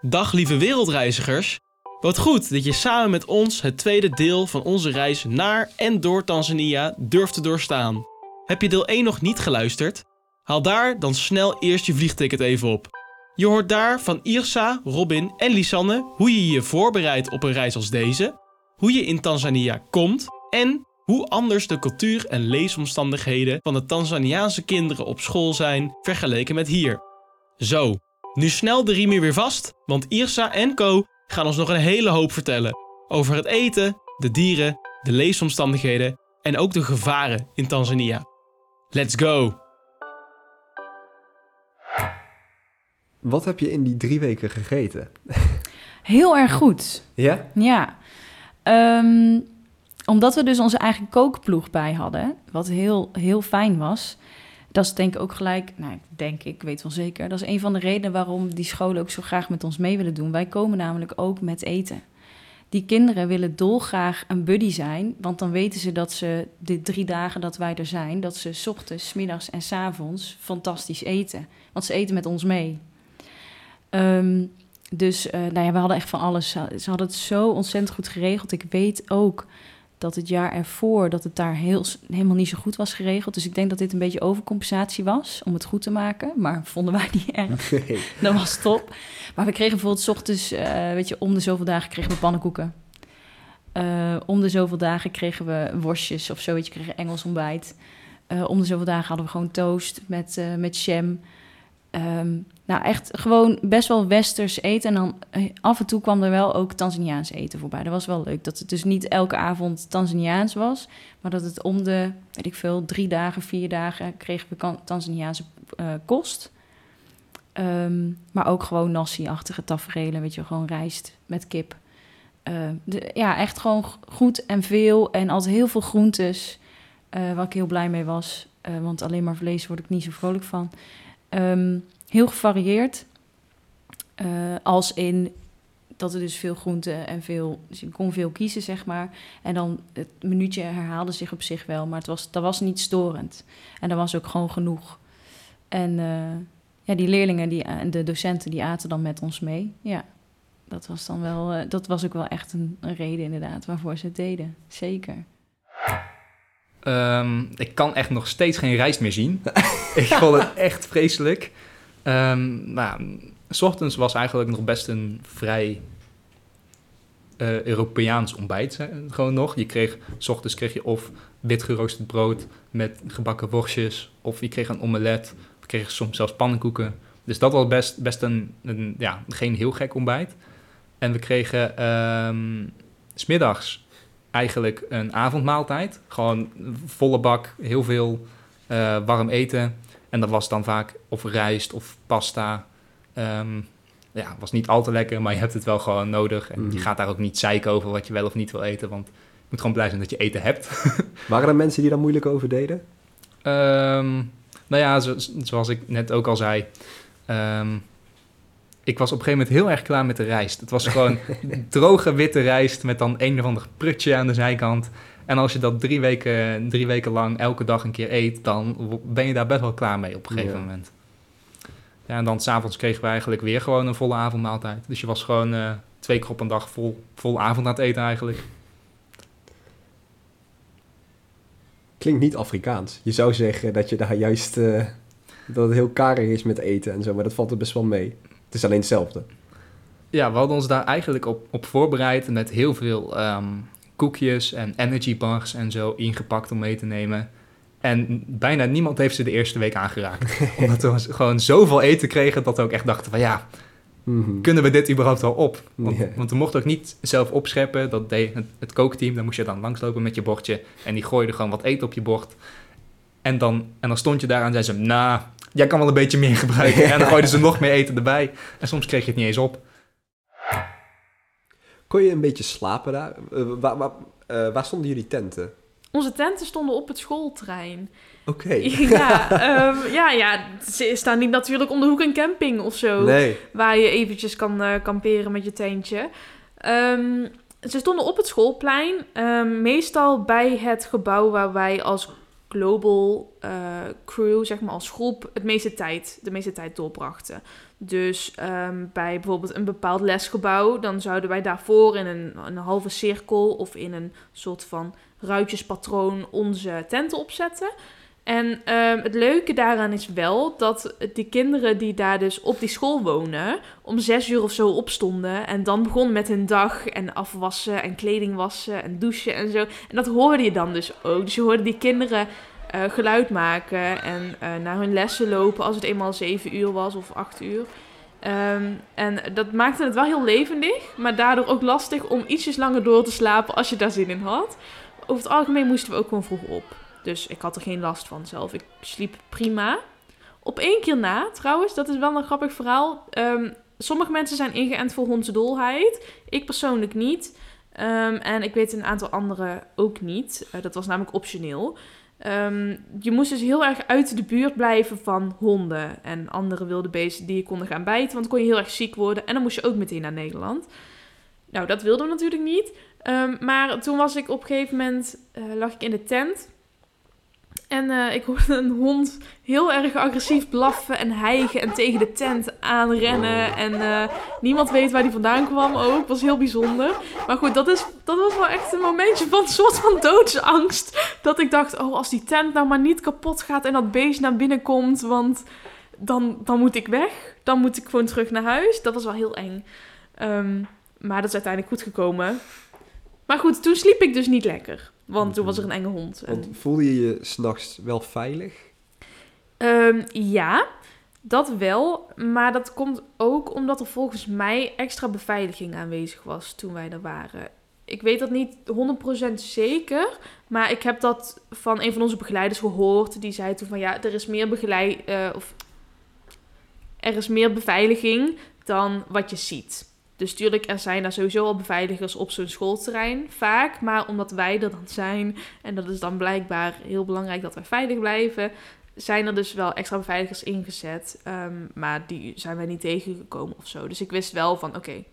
Dag lieve wereldreizigers. Wat goed dat je samen met ons het tweede deel van onze reis naar en door Tanzania durft te doorstaan. Heb je deel 1 nog niet geluisterd? Haal daar dan snel eerst je vliegticket even op. Je hoort daar van Irsa, Robin en Lisanne hoe je je voorbereidt op een reis als deze, hoe je in Tanzania komt en hoe anders de cultuur en leefomstandigheden van de Tanzaniaanse kinderen op school zijn vergeleken met hier. Zo, nu snel de riem weer vast, want Irsa en Co gaan ons nog een hele hoop vertellen over het eten, de dieren, de leefomstandigheden en ook de gevaren in Tanzania. Let's go! Wat heb je in die drie weken gegeten? Heel erg goed. Ja? Ja. Ehm, omdat we dus onze eigen kookploeg bij hadden, wat heel, heel fijn was. Dat is denk ik ook gelijk, nou, denk ik, weet wel zeker. Dat is een van de redenen waarom die scholen ook zo graag met ons mee willen doen. Wij komen namelijk ook met eten. Die kinderen willen dolgraag een buddy zijn, want dan weten ze dat ze de drie dagen dat wij er zijn, dat ze 's ochtends, middags en 's avonds fantastisch eten. Want ze eten met ons mee. Ehm, dus eh, nou ja, we hadden echt van alles. Ze hadden het zo ontzettend goed geregeld. Ik weet ook dat het jaar ervoor dat het daar heel, helemaal niet zo goed was geregeld. Dus ik denk dat dit een beetje overcompensatie was om het goed te maken. Maar vonden wij niet erg. Dat was top. Maar we kregen bijvoorbeeld 's ochtends, eh, weet je, om de zoveel dagen kregen we pannenkoeken. Eh, om de zoveel dagen kregen we worstjes of zo, weet je, kregen Engels ontbijt. Eh, om de zoveel dagen hadden we gewoon toast met, met jam. Ehm, nou, echt gewoon best wel westers eten. En dan eh, af en toe kwam er wel ook Tanzaniaans eten voorbij. Dat was wel leuk. Dat het dus niet elke avond Tanzaniaans was. Maar dat het om de, weet ik veel, drie dagen, vier dagen kregen we Tanzaniaanse eh, kost. Ehm, maar ook gewoon nasi-achtige tafereelen, weet je, gewoon rijst met kip. Ehm, ja, echt gewoon goed en veel. En altijd heel veel groentes, eh, waar ik heel blij mee was. Want alleen maar vlees word ik niet zo vrolijk van. Ehm, heel gevarieerd. Eh, als in dat er dus veel groenten en veel... Dus kon veel kiezen, zeg maar. En dan het minuutje herhaalde zich op zich wel. Maar het was, dat was niet storend. En dat was ook gewoon genoeg. En eh, ja, die leerlingen die, en de docenten die aten dan met ons mee. Ja, dat was dan wel... eh, dat was ook wel echt een, een reden inderdaad waarvoor ze het deden. Zeker. Ehm, ik kan echt nog steeds geen rijst meer zien. ik vond het echt vreselijk. Ehm nou, s ochtends was eigenlijk nog best een vrij eh, Europeaans ontbijt. Gewoon nog. Je kreeg, s ochtends kreeg je of wit geroosterd brood met gebakken worstjes. Of je kreeg een omelet. Of kreeg je soms zelfs pannenkoeken. Dus dat was best, best een, ja, geen heel gek ontbijt. En we kregen ehm, s smiddags eigenlijk een avondmaaltijd. Gewoon volle bak, heel veel eh, warm eten. En dat was dan vaak of rijst of pasta. Ehm, ja, was niet al te lekker, maar je hebt het wel gewoon nodig. En je Mhm. gaat daar ook niet zeiken over wat je wel of niet wil eten. Want je moet gewoon blij zijn dat je eten hebt. Waren er mensen die daar moeilijk over deden? Ehm, nou ja, zo- zoals ik net ook al zei. ehm, ik was op een gegeven moment heel erg klaar met de rijst. Het was gewoon droge witte rijst met dan een of ander prutje aan de zijkant. En als je dat drie weken, drie weken lang elke dag een keer eet, dan ben je daar best wel klaar mee op een gegeven Ja. moment. Ja, en dan s'avonds kregen we eigenlijk weer gewoon een volle avondmaaltijd. Dus je was gewoon eh, twee keer op een dag vol, vol avond aan het eten eigenlijk. Klinkt niet Afrikaans. Je zou zeggen dat je daar juist... eh, dat het heel karig is met eten en zo, maar dat valt er best wel mee. Het is alleen hetzelfde. Ja, we hadden ons daar eigenlijk op, op voorbereid met heel veel ehm, koekjes en energy bars en zo ingepakt om mee te nemen. En bijna niemand heeft ze de eerste week aangeraakt. Omdat we gewoon zoveel eten kregen dat we ook echt dachten van ja, Mhm. kunnen we dit überhaupt wel op? Want, want we mochten ook niet zelf opscheppen. Dat deed het, het kookteam. Dan moest je dan langslopen met je bordje. En die gooide gewoon wat eten op je bord. En dan, en dan stond je daar en zei ze, nou, jij kan wel een beetje meer gebruiken. En dan gooiden ze nog meer eten erbij. En soms kreeg je het niet eens op. Kon je een beetje slapen daar? Eh, waar, waar, eh, waar stonden jullie tenten? Onze tenten stonden op het schooltrein. Oké. ja, ehm, ja, ja, ze staan niet natuurlijk om de hoek een camping of zo. Nee. Waar je eventjes kan eh, kamperen met je tentje. Ehm, ze stonden op het schoolplein. ehm, meestal bij het gebouw waar wij als global eh, crew, zeg maar als groep, het meeste tijd, de meeste tijd doorbrachten. Dus ehm, bij bijvoorbeeld een bepaald lesgebouw, dan zouden wij daarvoor in een, een halve cirkel of in een soort van ruitjespatroon onze tenten opzetten. En ehm, het leuke daaraan is wel dat die kinderen die daar dus op die school wonen, om zes uur of zo opstonden. En dan begon met hun dag en afwassen en kleding wassen en douchen en zo. En dat hoorde je dan dus ook. Dus je hoorde die kinderen eh, geluid maken en eh, naar hun lessen lopen als het eenmaal zeven uur was of acht uur. Ehm, en dat maakte het wel heel levendig, maar daardoor ook lastig om ietsjes langer door te slapen als je daar zin in had. Over het algemeen moesten we ook gewoon vroeg op. Dus ik had er geen last van zelf. Ik sliep prima. Op één keer na, trouwens, dat is wel een grappig verhaal. Ehm, sommige mensen zijn ingeënt voor hondsdolheid. Ik persoonlijk niet. Ehm, en ik weet een aantal anderen ook niet. Eh, dat was namelijk optioneel. Ehm, je moest dus heel erg uit de buurt blijven van honden en andere wilde beesten die je konden gaan bijten. Want dan kon je heel erg ziek worden en dan moest je ook meteen naar Nederland. Nou, dat wilden we natuurlijk niet. maar toen was ik op een gegeven moment, uh, lag ik in de tent. En uh, ik hoorde een hond heel erg agressief blaffen en hijgen en tegen de tent aanrennen. En uh, niemand weet waar die vandaan kwam ook. was heel bijzonder. Maar goed, dat, is, dat was wel echt een momentje van een soort van doodsangst. Dat ik dacht, oh, als die tent nou maar niet kapot gaat en dat beest naar binnen komt, want dan, dan moet ik weg. Dan moet ik gewoon terug naar huis. Dat was wel heel eng. Um, maar dat is uiteindelijk goed gekomen. Maar goed, toen sliep ik dus niet lekker. Want toen was er een enge hond. Want voelde je je s'nachts wel veilig? Um, ja, dat wel. Maar dat komt ook omdat er volgens mij extra beveiliging aanwezig was toen wij er waren. Ik weet dat niet 100% zeker. Maar ik heb dat van een van onze begeleiders gehoord. Die zei toen van ja, er is meer begeleid. Uh, of er is meer beveiliging dan wat je ziet. Dus tuurlijk, er zijn daar sowieso al beveiligers op zo'n schoolterrein, vaak. Maar omdat wij er dan zijn, en dat is dan blijkbaar heel belangrijk dat wij veilig blijven, zijn er dus wel extra beveiligers ingezet. Ehm, maar die zijn wij niet tegengekomen of zo. Dus ik wist wel van, oké,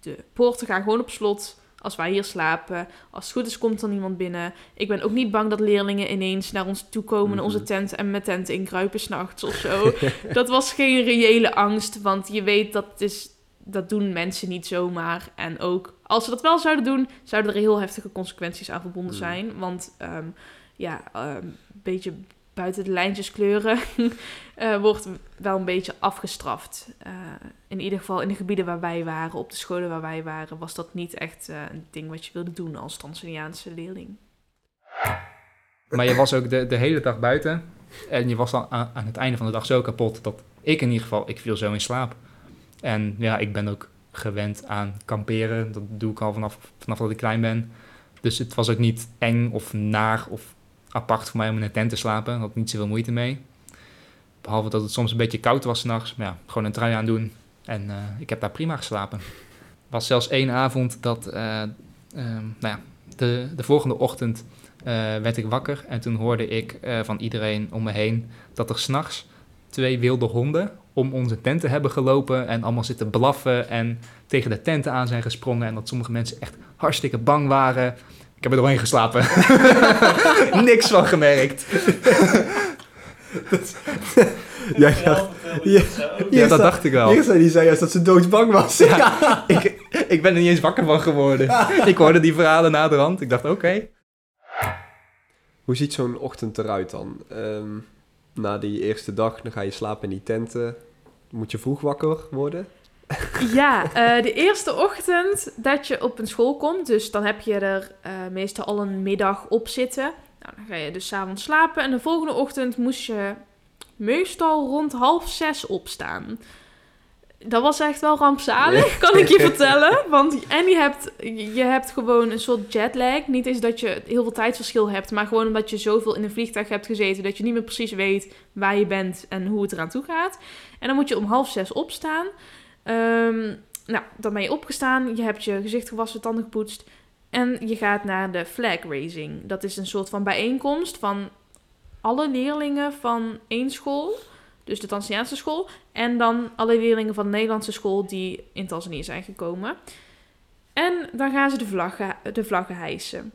de poorten gaan gewoon op slot als wij hier slapen. Als het goed is, komt er niemand binnen. Ik ben ook niet bang dat leerlingen ineens naar ons toe komen, naar onze mhm. tent en met tent inkruipen s'nachts of zo. dat was geen reële angst, want je weet dat het is dat doen mensen niet zomaar. En ook als ze dat wel zouden doen, zouden er heel heftige consequenties aan verbonden mm. zijn. Want um, ja, een um, beetje buiten de lijntjes kleuren uh, wordt wel een beetje afgestraft. Uh, in ieder geval in de gebieden waar wij waren, op de scholen waar wij waren, was dat niet echt uh, een ding wat je wilde doen als Tanzaniaanse leerling. Maar je was ook de, de hele dag buiten. En je was dan aan, aan het einde van de dag zo kapot dat ik in ieder geval, ik viel zo in slaap. En ja, ik ben ook gewend aan kamperen. Dat doe ik al vanaf, vanaf dat ik klein ben. Dus het was ook niet eng of naar of apart voor mij om in een tent te slapen. Ik had niet zoveel moeite mee. Behalve dat het soms een beetje koud was s'nachts. Maar ja, gewoon een trui aan doen. En uh, ik heb daar prima geslapen. Was zelfs één avond dat, uh, uh, nou ja, de, de volgende ochtend werd ik wakker. En toen hoorde ik van iedereen om me heen dat er s'nachts twee wilde honden om onze tenten hebben gelopen en allemaal zitten blaffen en tegen de tenten aan zijn gesprongen en dat sommige mensen echt hartstikke bang waren. Ik heb er doorheen geslapen. Niks van gemerkt. ja, ja, ja, ja, dat dacht ik wel. Eerst die zei juist dat ze doodsbang was. Ja, ik, ik ben er niet eens wakker van geworden. ik hoorde die verhalen naderhand. Ik dacht, oké. Hoe ziet zo'n ochtend eruit dan? Um, na die eerste dag, dan ga je slapen in die tenten. Moet je vroeg wakker worden? Ja, uh, de eerste ochtend dat je op een school komt, dus dan heb je er uh, meestal al een middag op zitten. Nou, dan ga je dus s'avonds slapen en de volgende ochtend moest je meestal rond half zes opstaan dat was echt wel rampzalig, kan ik je vertellen. Want en je hebt, je hebt gewoon een soort jetlag. Niet eens dat je heel veel tijdverschil hebt, maar gewoon omdat je zoveel in een vliegtuig hebt gezeten dat je niet meer precies weet waar je bent en hoe het eraan toe gaat. En dan moet je om half zes opstaan. Um, nou, dan ben je opgestaan, je hebt je gezicht gewassen, tanden gepoetst. En je gaat naar de flag raising. Dat is een soort van bijeenkomst van alle leerlingen van één school. Dus de Tanzaniaanse school. En dan alle leerlingen van de Nederlandse school die in Tanzania zijn gekomen. En dan gaan ze de vlaggen, de vlaggen hijsen.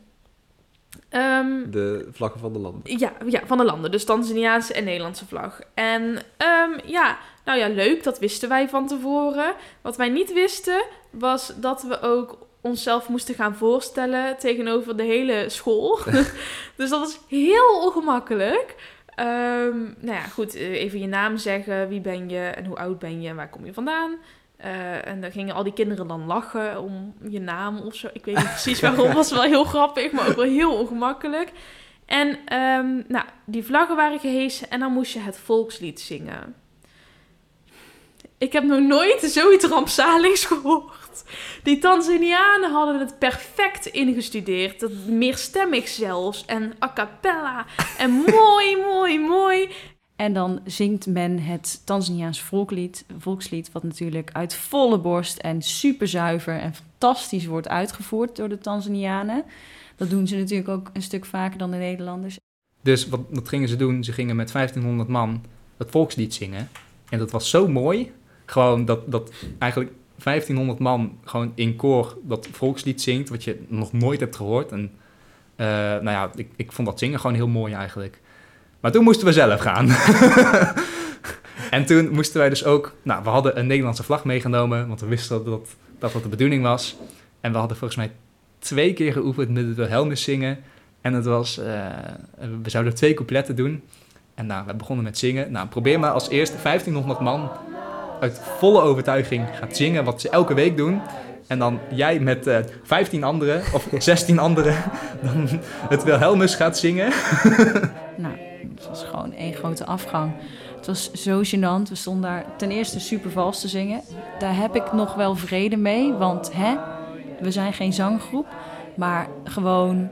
Um, de vlaggen van de landen. Ja, ja, van de landen. Dus Tanzaniaanse en Nederlandse vlag. En um, ja, nou ja, leuk, dat wisten wij van tevoren. Wat wij niet wisten, was dat we ook onszelf moesten gaan voorstellen tegenover de hele school. dus dat was heel ongemakkelijk. Ehm, nou ja, goed, eh, even je naam zeggen. Wie ben je en hoe oud ben je en waar kom je vandaan? Eh, en dan gingen al die kinderen dan lachen om je naam of zo. Ik weet niet precies waarom. Was wel heel grappig, maar ook wel heel ongemakkelijk. En ehm, nou, die vlaggen waren gehesen en dan moest je het volkslied zingen. Ik heb nog nooit zoiets rampzaligs gehoord. Die Tanzanianen hadden het perfect ingestudeerd. Dat meerstemmig zelfs. En a cappella. En mooi, mooi, mooi. En dan zingt men het Tanzaniaans volkslied, volkslied, wat natuurlijk uit volle borst en super zuiver en fantastisch wordt uitgevoerd door de Tanzanianen. Dat doen ze natuurlijk ook een stuk vaker dan de Nederlanders. Dus wat, wat gingen ze doen? Ze gingen met 1500 man het volkslied zingen. En dat was zo mooi. Gewoon dat, dat eigenlijk 1500 man gewoon in koor dat volkslied zingt, wat je nog nooit hebt gehoord. En eh, nou ja, ik, ik vond dat zingen gewoon heel mooi eigenlijk. Maar toen moesten we zelf gaan. en toen moesten wij dus ook... Nou, we hadden een Nederlandse vlag meegenomen, want we wisten dat dat, dat de bedoeling was. En we hadden volgens mij twee keer geoefend met het Wilhelmus zingen. En het was... eh, we zouden twee coupletten doen. En nou, we begonnen met zingen. Nou, probeer maar als eerste 1500 man uit volle overtuiging gaat zingen, wat ze elke week doen. En dan jij met eh 15 anderen, of 16 anderen, dan het Wilhelmus gaat zingen. Nou, het was gewoon één grote afgang. Het was zo gênant. We stonden daar ten eerste super vals te zingen. Daar heb ik nog wel vrede mee, want hè, we zijn geen zanggroep. Maar gewoon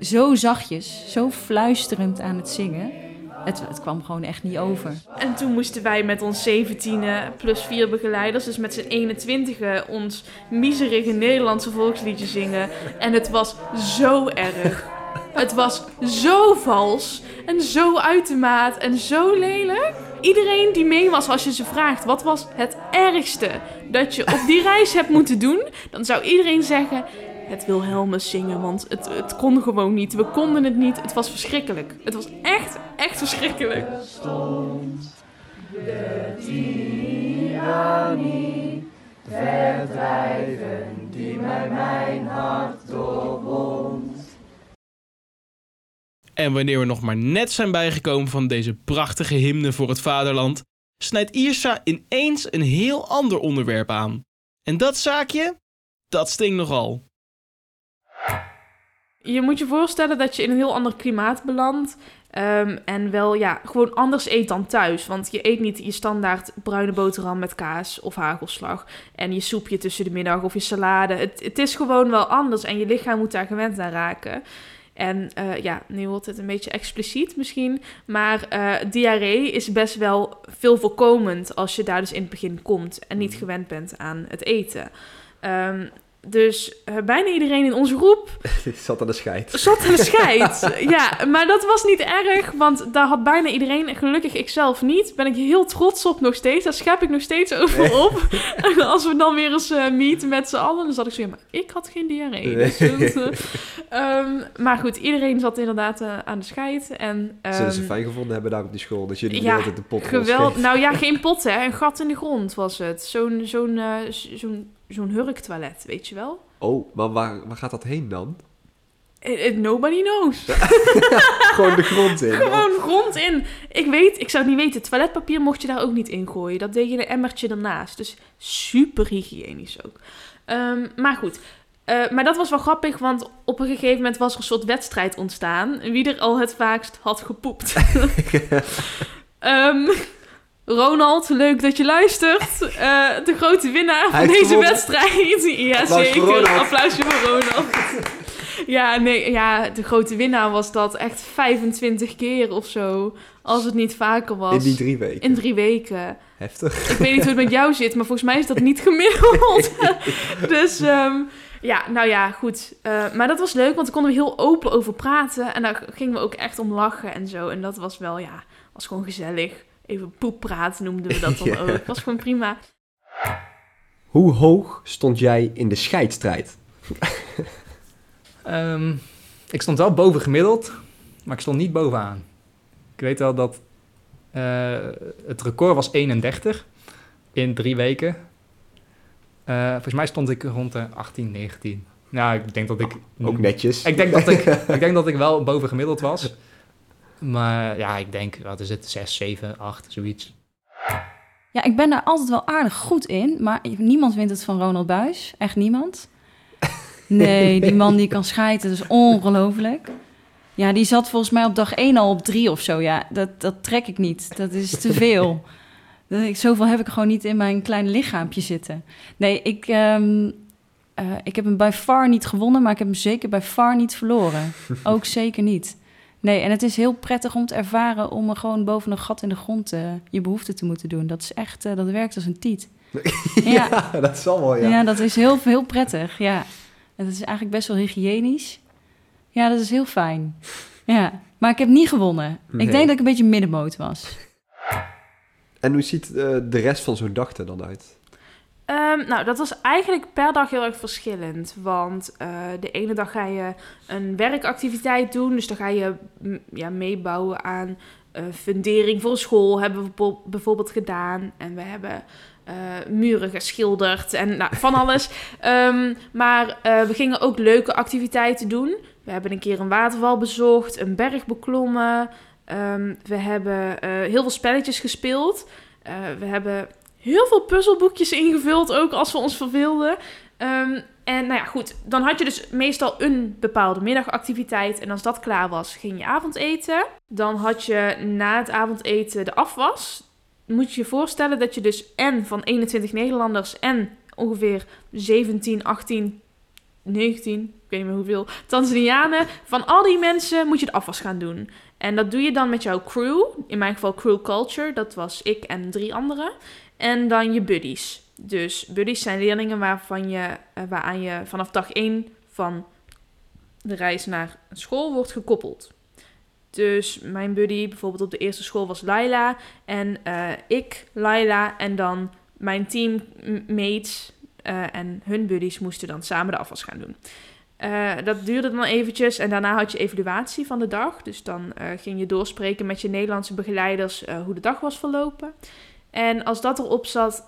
zo zachtjes, zo fluisterend aan het zingen. Het, kwam gewoon echt niet over. En toen moesten wij met ons 17e plus vier begeleiders, dus met z'n 21e, ons miserige Nederlandse volksliedje zingen. En het was zo erg. Het was zo vals en zo uit de maat en zo lelijk. Iedereen die mee was, als je ze vraagt wat was het ergste dat je op die reis hebt moeten doen, dan zou iedereen zeggen het Wilhelmus zingen, want het, het kon gewoon niet. We konden het niet. Het was verschrikkelijk. Het was echt, echt verschrikkelijk. En wanneer we nog maar net zijn bijgekomen van deze prachtige hymne voor het vaderland, snijdt Iersa ineens een heel ander onderwerp aan. En dat zaakje, dat stinkt nogal. Je moet je voorstellen dat je in een heel ander klimaat belandt. ehm, en wel, ja, gewoon anders eet dan thuis. Want je eet niet je standaard bruine boterham met kaas of hagelslag. En je soepje tussen de middag of je salade. Het, het is gewoon wel anders en je lichaam moet daar gewend aan raken. En eh, ja, nu wordt het een beetje expliciet misschien. Maar eh, diarree is best wel veel voorkomend als je daar dus in het begin komt en niet gewend bent aan het eten. Ehm, dus eh, bijna iedereen in onze groep Zat aan de scheid. zat aan de scheid. ja, maar dat was niet erg, want daar had bijna iedereen, gelukkig ik zelf niet, ben ik heel trots op nog steeds. Daar schep ik nog steeds over op. en als we dan weer eens eh meeten met z'n allen, dan zat ik zo, ja, maar ik had geen diarree. Dus, eh, ehm, maar goed, iedereen zat inderdaad aan de scheid. En, Zullen ze fijn gevonden hebben daar op die school? Dat jullie ja, de pot Geweld, nou ja, geen pot hè, een gat in de grond was het. Zo'n zo'n zo'n zo'n hurktoilet, weet je wel? Oh, maar waar, waar gaat dat heen dan? Eh, eh, Nobody knows. Gewoon de grond in. Gewoon grond in. Ik weet, ik zou het niet weten. Toiletpapier mocht je daar ook niet in gooien. Dat deed je in een emmertje ernaast. Dus super hygiënisch ook. Ehm, maar goed. Eh, maar dat was wel grappig, want op een gegeven moment was er een soort wedstrijd ontstaan. Wie er al het vaakst had gepoept. Ehm, Ronald, leuk dat je luistert. Eh, de grote winnaar van deze gewonnen. wedstrijd. Ja, Applaus zeker. Applausje voor Ronald. Ja, nee, ja, de grote winnaar was dat echt 25 keer of zo. Als het niet vaker was. In die drie weken. In drie weken. Heftig. Ik weet niet hoe het met jou zit, maar volgens mij is dat niet gemiddeld. dus ehm, ja, nou ja, goed. Eh, maar dat was leuk, want daar konden we heel open over praten. En daar gingen we ook echt om lachen en zo. En dat was wel, ja, was gewoon gezellig. Even poeppraten noemden we dat dan Ja. ook. Was gewoon prima. Hoe hoog stond jij in de scheidstrijd? Ehm, ik stond wel boven gemiddeld, maar ik stond niet bovenaan. Ik weet wel dat Eh, het record was 31 in drie weken. Eh, volgens mij stond ik rond de 18, 19. Nou, ik denk dat ik... Ook netjes. Ik denk dat ik, ik, denk dat ik wel boven gemiddeld was. Maar ja, ik denk, wat is het, 6, 7, 8, zoiets. Ja, ik ben daar altijd wel aardig goed in, maar niemand wint het van Ronald Buis. Echt niemand. Nee, die man die kan schijten, dat is ongelooflijk. Ja, die zat volgens mij op dag 1 al op 3 of zo. Ja, dat, dat trek ik niet. Dat is te veel. Zoveel heb ik gewoon niet in mijn kleine lichaampje zitten. Nee, ik, ehm, eh, ik heb hem bij far niet gewonnen, maar ik heb hem zeker bij far niet verloren. Ook zeker niet. Nee, en het is heel prettig om te ervaren om er gewoon boven een gat in de grond eh, je behoefte te moeten doen. Dat is echt, eh, dat werkt als een tiet. Ja. ja, dat zal wel, ja. Ja, dat is heel, heel prettig, ja. En dat is eigenlijk best wel hygiënisch. Ja, dat is heel fijn. Ja, maar ik heb niet gewonnen. Nee. Ik denk dat ik een beetje middenmoot was. En hoe ziet eh, de rest van zo'n dag er dan uit? Ehm, nou, dat was eigenlijk per dag heel erg verschillend. Want eh, de ene dag ga je een werkactiviteit doen. Dus dan ga je m, ja, meebouwen aan eh, fundering voor een school. Hebben we bijvo- bijvoorbeeld gedaan. En we hebben eh, muren geschilderd en nou, van alles. Ehm, maar we gingen ook leuke activiteiten doen. We hebben een keer een waterval bezocht, een berg beklommen. Ehm, we hebben heel veel spelletjes gespeeld. We hebben heel veel puzzelboekjes ingevuld, ook als we ons verveelden. Ehm, en nou ja, goed, dan had je dus meestal een bepaalde middagactiviteit. En als dat klaar was, ging je avondeten. Dan had je na het avondeten de afwas. Moet je je voorstellen dat je dus en van 21 Nederlanders en ongeveer 17, 18, 19, ik weet niet meer hoeveel, Tanzanianen. Van al die mensen moet je de afwas gaan doen. En dat doe je dan met jouw crew. In mijn geval crew culture, dat was ik en drie anderen. En dan je buddies. Dus buddies zijn leerlingen waarvan je, eh, waaraan je vanaf dag 1 van de reis naar school wordt gekoppeld. Dus mijn buddy bijvoorbeeld op de eerste school was Laila. En eh, ik, Laila en dan mijn teammates eh, en hun buddies moesten dan samen de afwas gaan doen. Eh, dat duurde dan eventjes en daarna had je evaluatie van de dag. Dus dan eh, ging je doorspreken met je Nederlandse begeleiders eh, hoe de dag was verlopen. En als dat erop zat,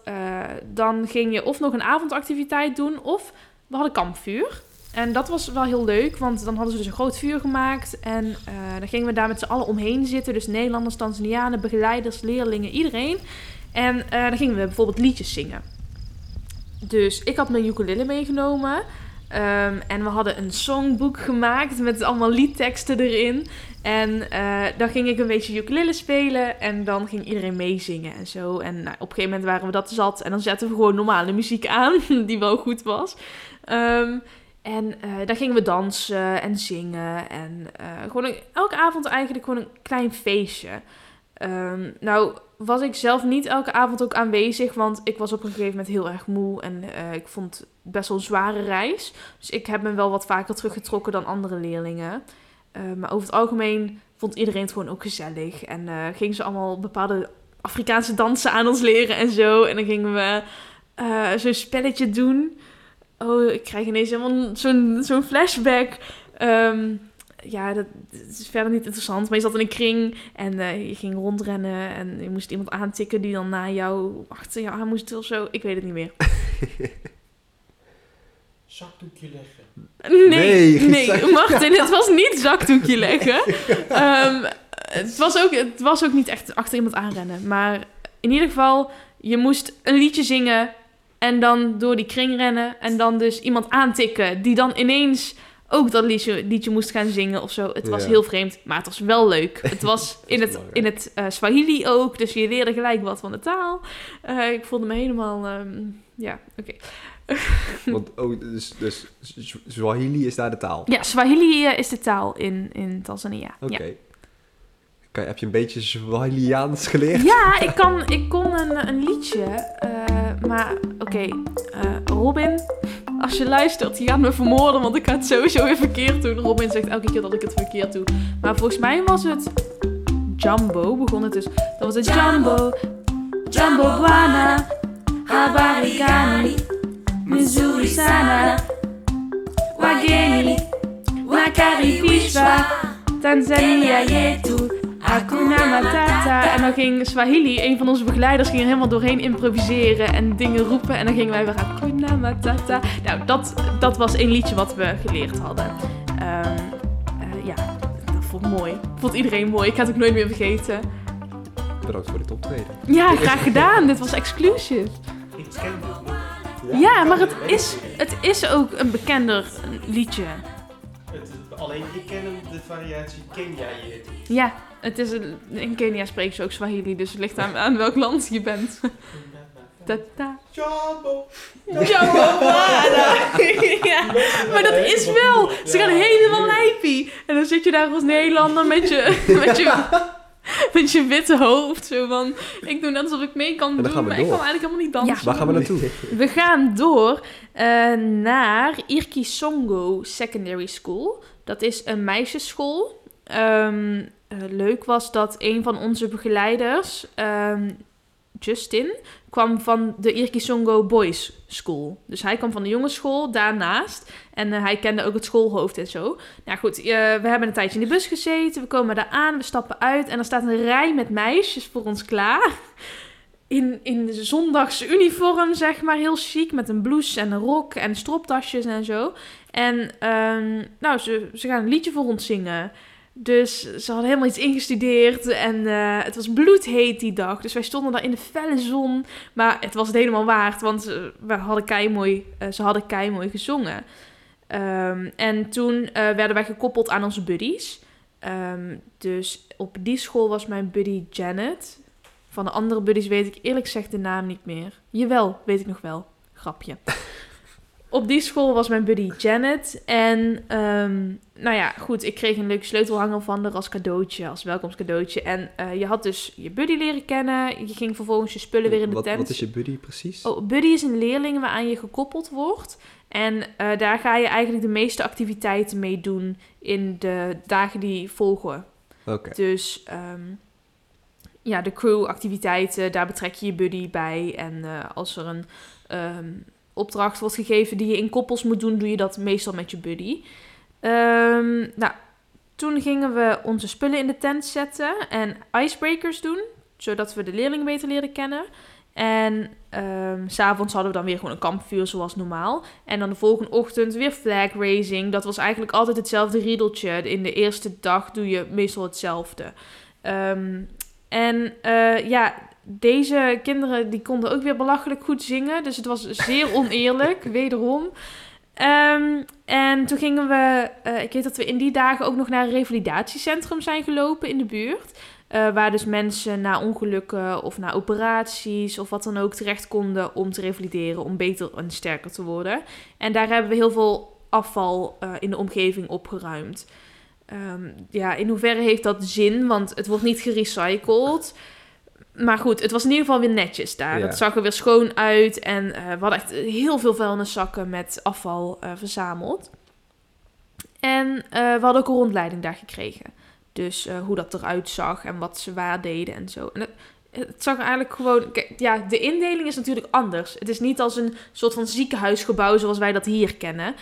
dan ging je of nog een avondactiviteit doen of we hadden kampvuur. En dat was wel heel leuk, want dan hadden ze dus een groot vuur gemaakt. En dan gingen we daar met z'n allen omheen zitten. Dus Nederlanders, Tanzanianen, begeleiders, leerlingen, iedereen. En dan gingen we bijvoorbeeld liedjes zingen. Dus ik had mijn ukulele meegenomen. Ehm, en we hadden een songboek gemaakt met allemaal liedteksten erin. En eh, dan ging ik een beetje ukulele spelen en dan ging iedereen meezingen en zo. En nou, op een gegeven moment waren we dat zat en dan zetten we gewoon normale muziek aan, die wel goed was. Ehm, en eh, dan gingen we dansen en zingen en eh, gewoon elke avond eigenlijk gewoon een klein feestje. Ehm, nou was ik zelf niet elke avond ook aanwezig, want ik was op een gegeven moment heel erg moe en eh, ik vond het best wel een zware reis. Dus ik heb me wel wat vaker teruggetrokken dan andere leerlingen. Eh, maar over het algemeen vond iedereen het gewoon ook gezellig. En eh gingen ze allemaal bepaalde Afrikaanse dansen aan ons leren en zo. En dan gingen we zo'n spelletje doen. Oh, ik krijg ineens helemaal zo'n flashback. Ehm, ja, dat, dat is verder niet interessant. Maar je zat in een kring en eh, je ging rondrennen. En je moest iemand aantikken die dan na jou achter jou aan moest of zo. Ik weet het niet meer. Zakdoekje leggen. Nee, Nee, nee, Martin, het was niet zakdoekje leggen. Ehm, het, was ook, het was ook niet echt achter iemand aanrennen. Maar in ieder geval, je moest een liedje zingen en dan door die kring rennen. En dan dus iemand aantikken die dan ineens ook dat liedje, liedje moest gaan zingen of zo. Het was Ja. heel vreemd, maar het was wel leuk. Het was in het, in het eh, Swahili ook, dus je leerde gelijk wat van de taal. Eh, ik voelde me helemaal, ehm, ja, oké. Want, oh, dus, dus Swahili is daar de taal. Ja, Swahili eh, is de taal in, in Tanzania. Oké. Ja. Heb je een beetje Swahiliaans geleerd? Ja, ik, kan, ik kon een, een liedje. Maar oké, eh, Robin, als je luistert, je gaat me vermoorden, want ik ga het sowieso weer verkeerd doen. Robin zegt elke keer dat ik het verkeerd doe. Maar volgens mij was het Jumbo, begon het dus. Dat was het Jumbo, Jumbo. Bwana, Habari Gani, Mizuri Sana, Wageni, Wakaribishwa, Tanzania yetu, Hakuna Matata. En dan ging Swahili, een van onze begeleiders, ging er helemaal doorheen improviseren en dingen roepen. En dan gingen wij weer Hakuna Matata. Nou, dat, dat was één liedje wat we geleerd hadden. Ehm, eh, ja, dat vond ik mooi. Vond iedereen mooi. Ik ga het ook nooit meer vergeten. Bedankt voor dit optreden. Ja, graag gedaan. Dit was exclusive. Ik ken dit niet. Ja, maar het is, het is ook een bekender liedje. alleen ik ken de variatie Kenya hier. Ja, het is een, in Kenia spreken ze ook Swahili, dus het ligt aan, aan welk land je bent. Tata. Jumbo. ja, maar dat is wel. Ze gaan helemaal lijpie. En dan zit je daar als Nederlander met je, met je, met je witte hoofd. Zo van, ik doe net alsof ik mee kan doen, maar ik kan eigenlijk helemaal niet dansen. Waar gaan we naartoe? We gaan door eh, naar Irkisongo Secondary School. Dat is een meisjesschool. Ehm, eh, leuk was dat een van onze begeleiders, ehm, Justin, kwam van de Irkisongo Boys School. Dus hij kwam van de jongensschool daarnaast. En eh, hij kende ook het schoolhoofd en zo. Nou goed, eh, we hebben een tijdje in de bus gezeten. We komen daar aan, we stappen uit. En er staat een rij met meisjes voor ons klaar in, in de zondagsuniform, zeg maar, heel chic. Met een blouse en een rok en stropdasjes en zo. En ehm, nou, ze, ze gaan een liedje voor ons zingen. Dus ze hadden helemaal iets ingestudeerd. En eh, het was bloedheet die dag. Dus wij stonden daar in de felle zon. Maar het was het helemaal waard. Want eh, we hadden keimooi, eh ze hadden keimooi gezongen. Ehm, en toen werden wij gekoppeld aan onze buddies. Ehm, dus op die school was mijn buddy Janet. Van de andere buddies weet ik eerlijk gezegd de naam niet meer. Jawel, weet ik nog wel. Grapje. Op die school was mijn buddy Janet. En ehm, nou ja, goed, ik kreeg een leuke sleutelhanger van haar als cadeautje, als welkomstcadeautje. En eh, je had dus je buddy leren kennen. Je ging vervolgens je spullen weer in de wat, tent. wat is je buddy precies? Oh, buddy is een leerling waaraan je gekoppeld wordt. En eh, daar ga je eigenlijk de meeste activiteiten mee doen in de dagen die volgen. Oké. Dus ehm, ja, de crew-activiteiten, daar betrek je je buddy bij. En eh, als er een ehm, opdracht wordt gegeven die je in koppels moet doen, doe je dat meestal met je buddy. Ehm, nou, toen gingen we onze spullen in de tent zetten en icebreakers doen, zodat we de leerlingen beter leren kennen. En ehm, s s'avonds hadden we dan weer gewoon een kampvuur zoals normaal. En dan de volgende ochtend weer flag raising. Dat was eigenlijk altijd hetzelfde riedeltje. In de eerste dag doe je meestal hetzelfde. Ehm, en eh, ja, deze kinderen die konden ook weer belachelijk goed zingen. Dus het was zeer oneerlijk, wederom. Ehm, en toen gingen we, eh, ik weet dat we in die dagen ook nog naar een revalidatiecentrum zijn gelopen in de buurt. Eh, waar dus mensen na ongelukken of na operaties of wat dan ook terecht konden om te revalideren, om beter en sterker te worden. En daar hebben we heel veel afval in de omgeving opgeruimd. Ehm, ja, in hoeverre heeft dat zin? Want het wordt niet gerecycled. Maar goed, het was in ieder geval weer netjes daar. Ja. Het zag er weer schoon uit. En eh, we hadden echt heel veel vuilniszakken met afval eh, verzameld. En eh, we hadden ook een rondleiding daar gekregen. Dus hoe dat eruit zag en wat ze waar deden en zo. En het, het zag er eigenlijk gewoon... Kijk, ja, de indeling is natuurlijk anders. Het is niet als een soort van ziekenhuisgebouw zoals wij dat hier kennen.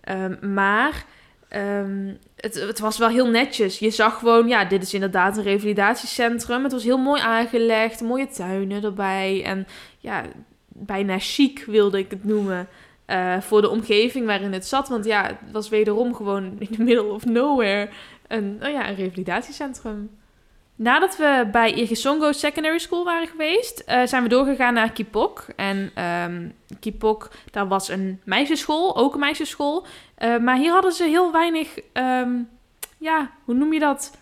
Ehm, maar ehm, het, was wel heel netjes. Je zag gewoon, ja, dit is inderdaad een revalidatiecentrum. Het was heel mooi aangelegd, mooie tuinen erbij. En ja, bijna chic wilde ik het noemen. eh, voor de omgeving waarin het zat. Want ja, het was wederom gewoon in the middle of nowhere een, oh ja, een revalidatiecentrum. Nadat we bij Irgisongo Secondary School waren geweest, eh, zijn we doorgegaan naar Kipok. En ehm, Kipok, daar was een meisjesschool, ook een meisjesschool. Eh, maar hier hadden ze heel weinig, ehm, ja, hoe noem je dat?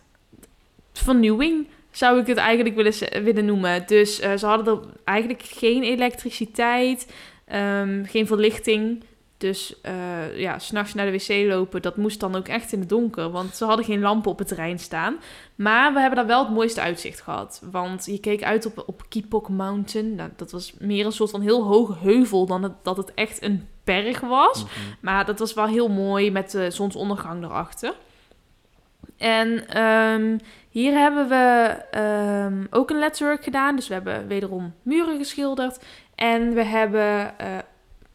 Vernieuwing zou ik het eigenlijk willen, willen noemen. Dus eh, ze hadden er eigenlijk geen elektriciteit, ehm, geen verlichting. Dus eh, ja, s'nachts naar de wc lopen, dat moest dan ook echt in het donker. Want ze hadden geen lampen op het terrein staan. Maar we hebben daar wel het mooiste uitzicht gehad. Want je keek uit op, op Kipok Mountain. Nou, dat was meer een soort van heel hoge heuvel dan het, dat het echt een berg was. Maar dat was wel heel mooi met de zonsondergang erachter. En ehm, hier hebben we ehm, ook een letterwork gedaan. Dus we hebben wederom muren geschilderd. En we hebben, eh,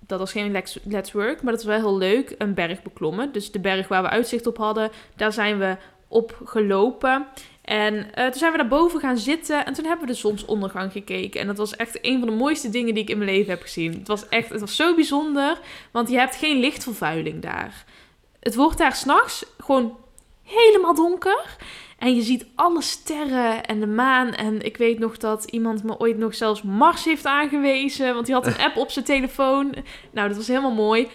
dat was geen lex- letterwork, maar dat was wel heel leuk, een berg beklommen. Dus de berg waar we uitzicht op hadden, daar zijn we op gelopen. En eh, toen zijn we daar boven gaan zitten en toen hebben we de zonsondergang gekeken. En dat was echt een van de mooiste dingen die ik in mijn leven heb gezien. Het was echt, het was zo bijzonder, want je hebt geen lichtvervuiling daar. Het wordt daar s'nachts gewoon helemaal donker. En je ziet alle sterren en de maan. En ik weet nog dat iemand me ooit nog zelfs Mars heeft aangewezen. Want die had een app op zijn telefoon. Nou, dat was helemaal mooi.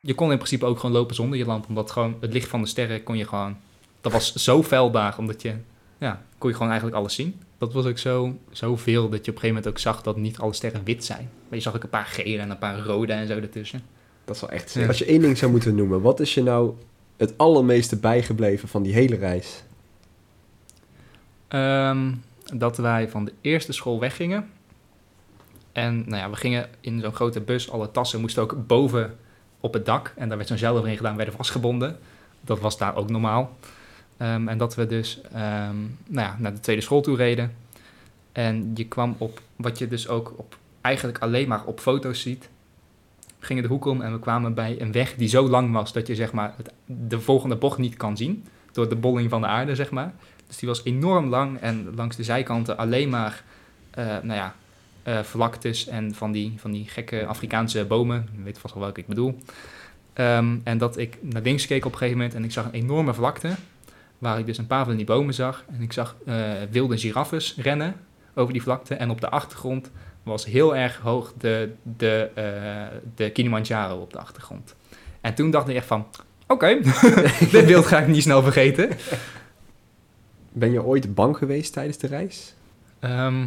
Je kon in principe ook gewoon lopen zonder je lamp, omdat gewoon het licht van de sterren kon je gewoon... Dat was zo fel daar, omdat je... Ja, kon je gewoon eigenlijk alles zien. Dat was ook zo, zo veel dat je op een gegeven moment ook zag dat niet alle sterren wit zijn. Maar je zag ook een paar gele en een paar rode en zo ertussen. Dat is wel echt Ja. Als je één ding zou moeten noemen, wat is je nou het allermeeste bijgebleven van die hele reis? Ehm, dat wij van de eerste school weggingen. En nou ja, we gingen in zo'n grote bus. Alle tassen moesten ook boven op het dak. En daar werd zo'n zeil overheen gedaan, werden vastgebonden. Dat was daar ook normaal. Ehm, en dat we dus ehm, nou ja, naar de tweede school toe reden. En je kwam op wat je dus ook op, eigenlijk alleen maar op foto's ziet. Gingen de hoek om en we kwamen bij een weg die zo lang was dat je zeg maar de volgende bocht niet kan zien. Door de bolling van de aarde, zeg maar. Dus die was enorm lang en langs de zijkanten alleen maar, eh, nou ja, eh, vlaktes en van die, van die gekke Afrikaanse bomen. Je weet vast wel welke ik bedoel. Ehm, en dat ik naar links keek op een gegeven moment en ik zag een enorme vlakte. Waar ik dus een paar van die bomen zag. En ik zag eh, wilde giraffes rennen over die vlakte. En op de achtergrond was heel erg hoog de, de, eh, de Kilimanjaro op de achtergrond. En toen dacht ik echt van, oké, dit beeld ga ik niet snel vergeten. Ben je ooit bang geweest tijdens de reis? Ehm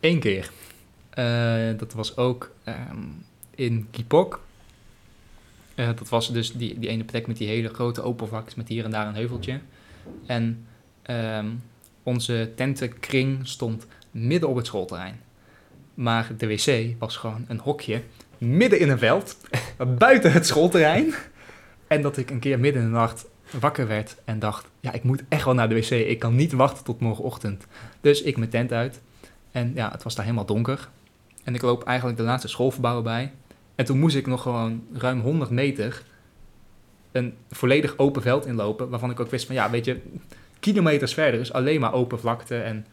Eén keer. Eh, dat was ook ehm, in Kipok. Eh, dat was dus die, die ene plek met die hele grote open vlaktes met hier en daar een heuveltje. En ehm, onze tentenkring stond midden op het schoolterrein. Maar de wc was gewoon een hokje midden in een veld, buiten het schoolterrein. En dat ik een keer midden in de nacht wakker werd en dacht, ja, ik moet echt wel naar de wc. Ik kan niet wachten tot morgenochtend. Dus ik mijn tent uit. En ja, het was daar helemaal donker. En ik loop eigenlijk de laatste schoolverbouw bij. En toen moest ik nog gewoon ruim 100 meter een volledig open veld inlopen. Waarvan ik ook wist van, ja, weet je, kilometers verder is alleen maar open vlakte. En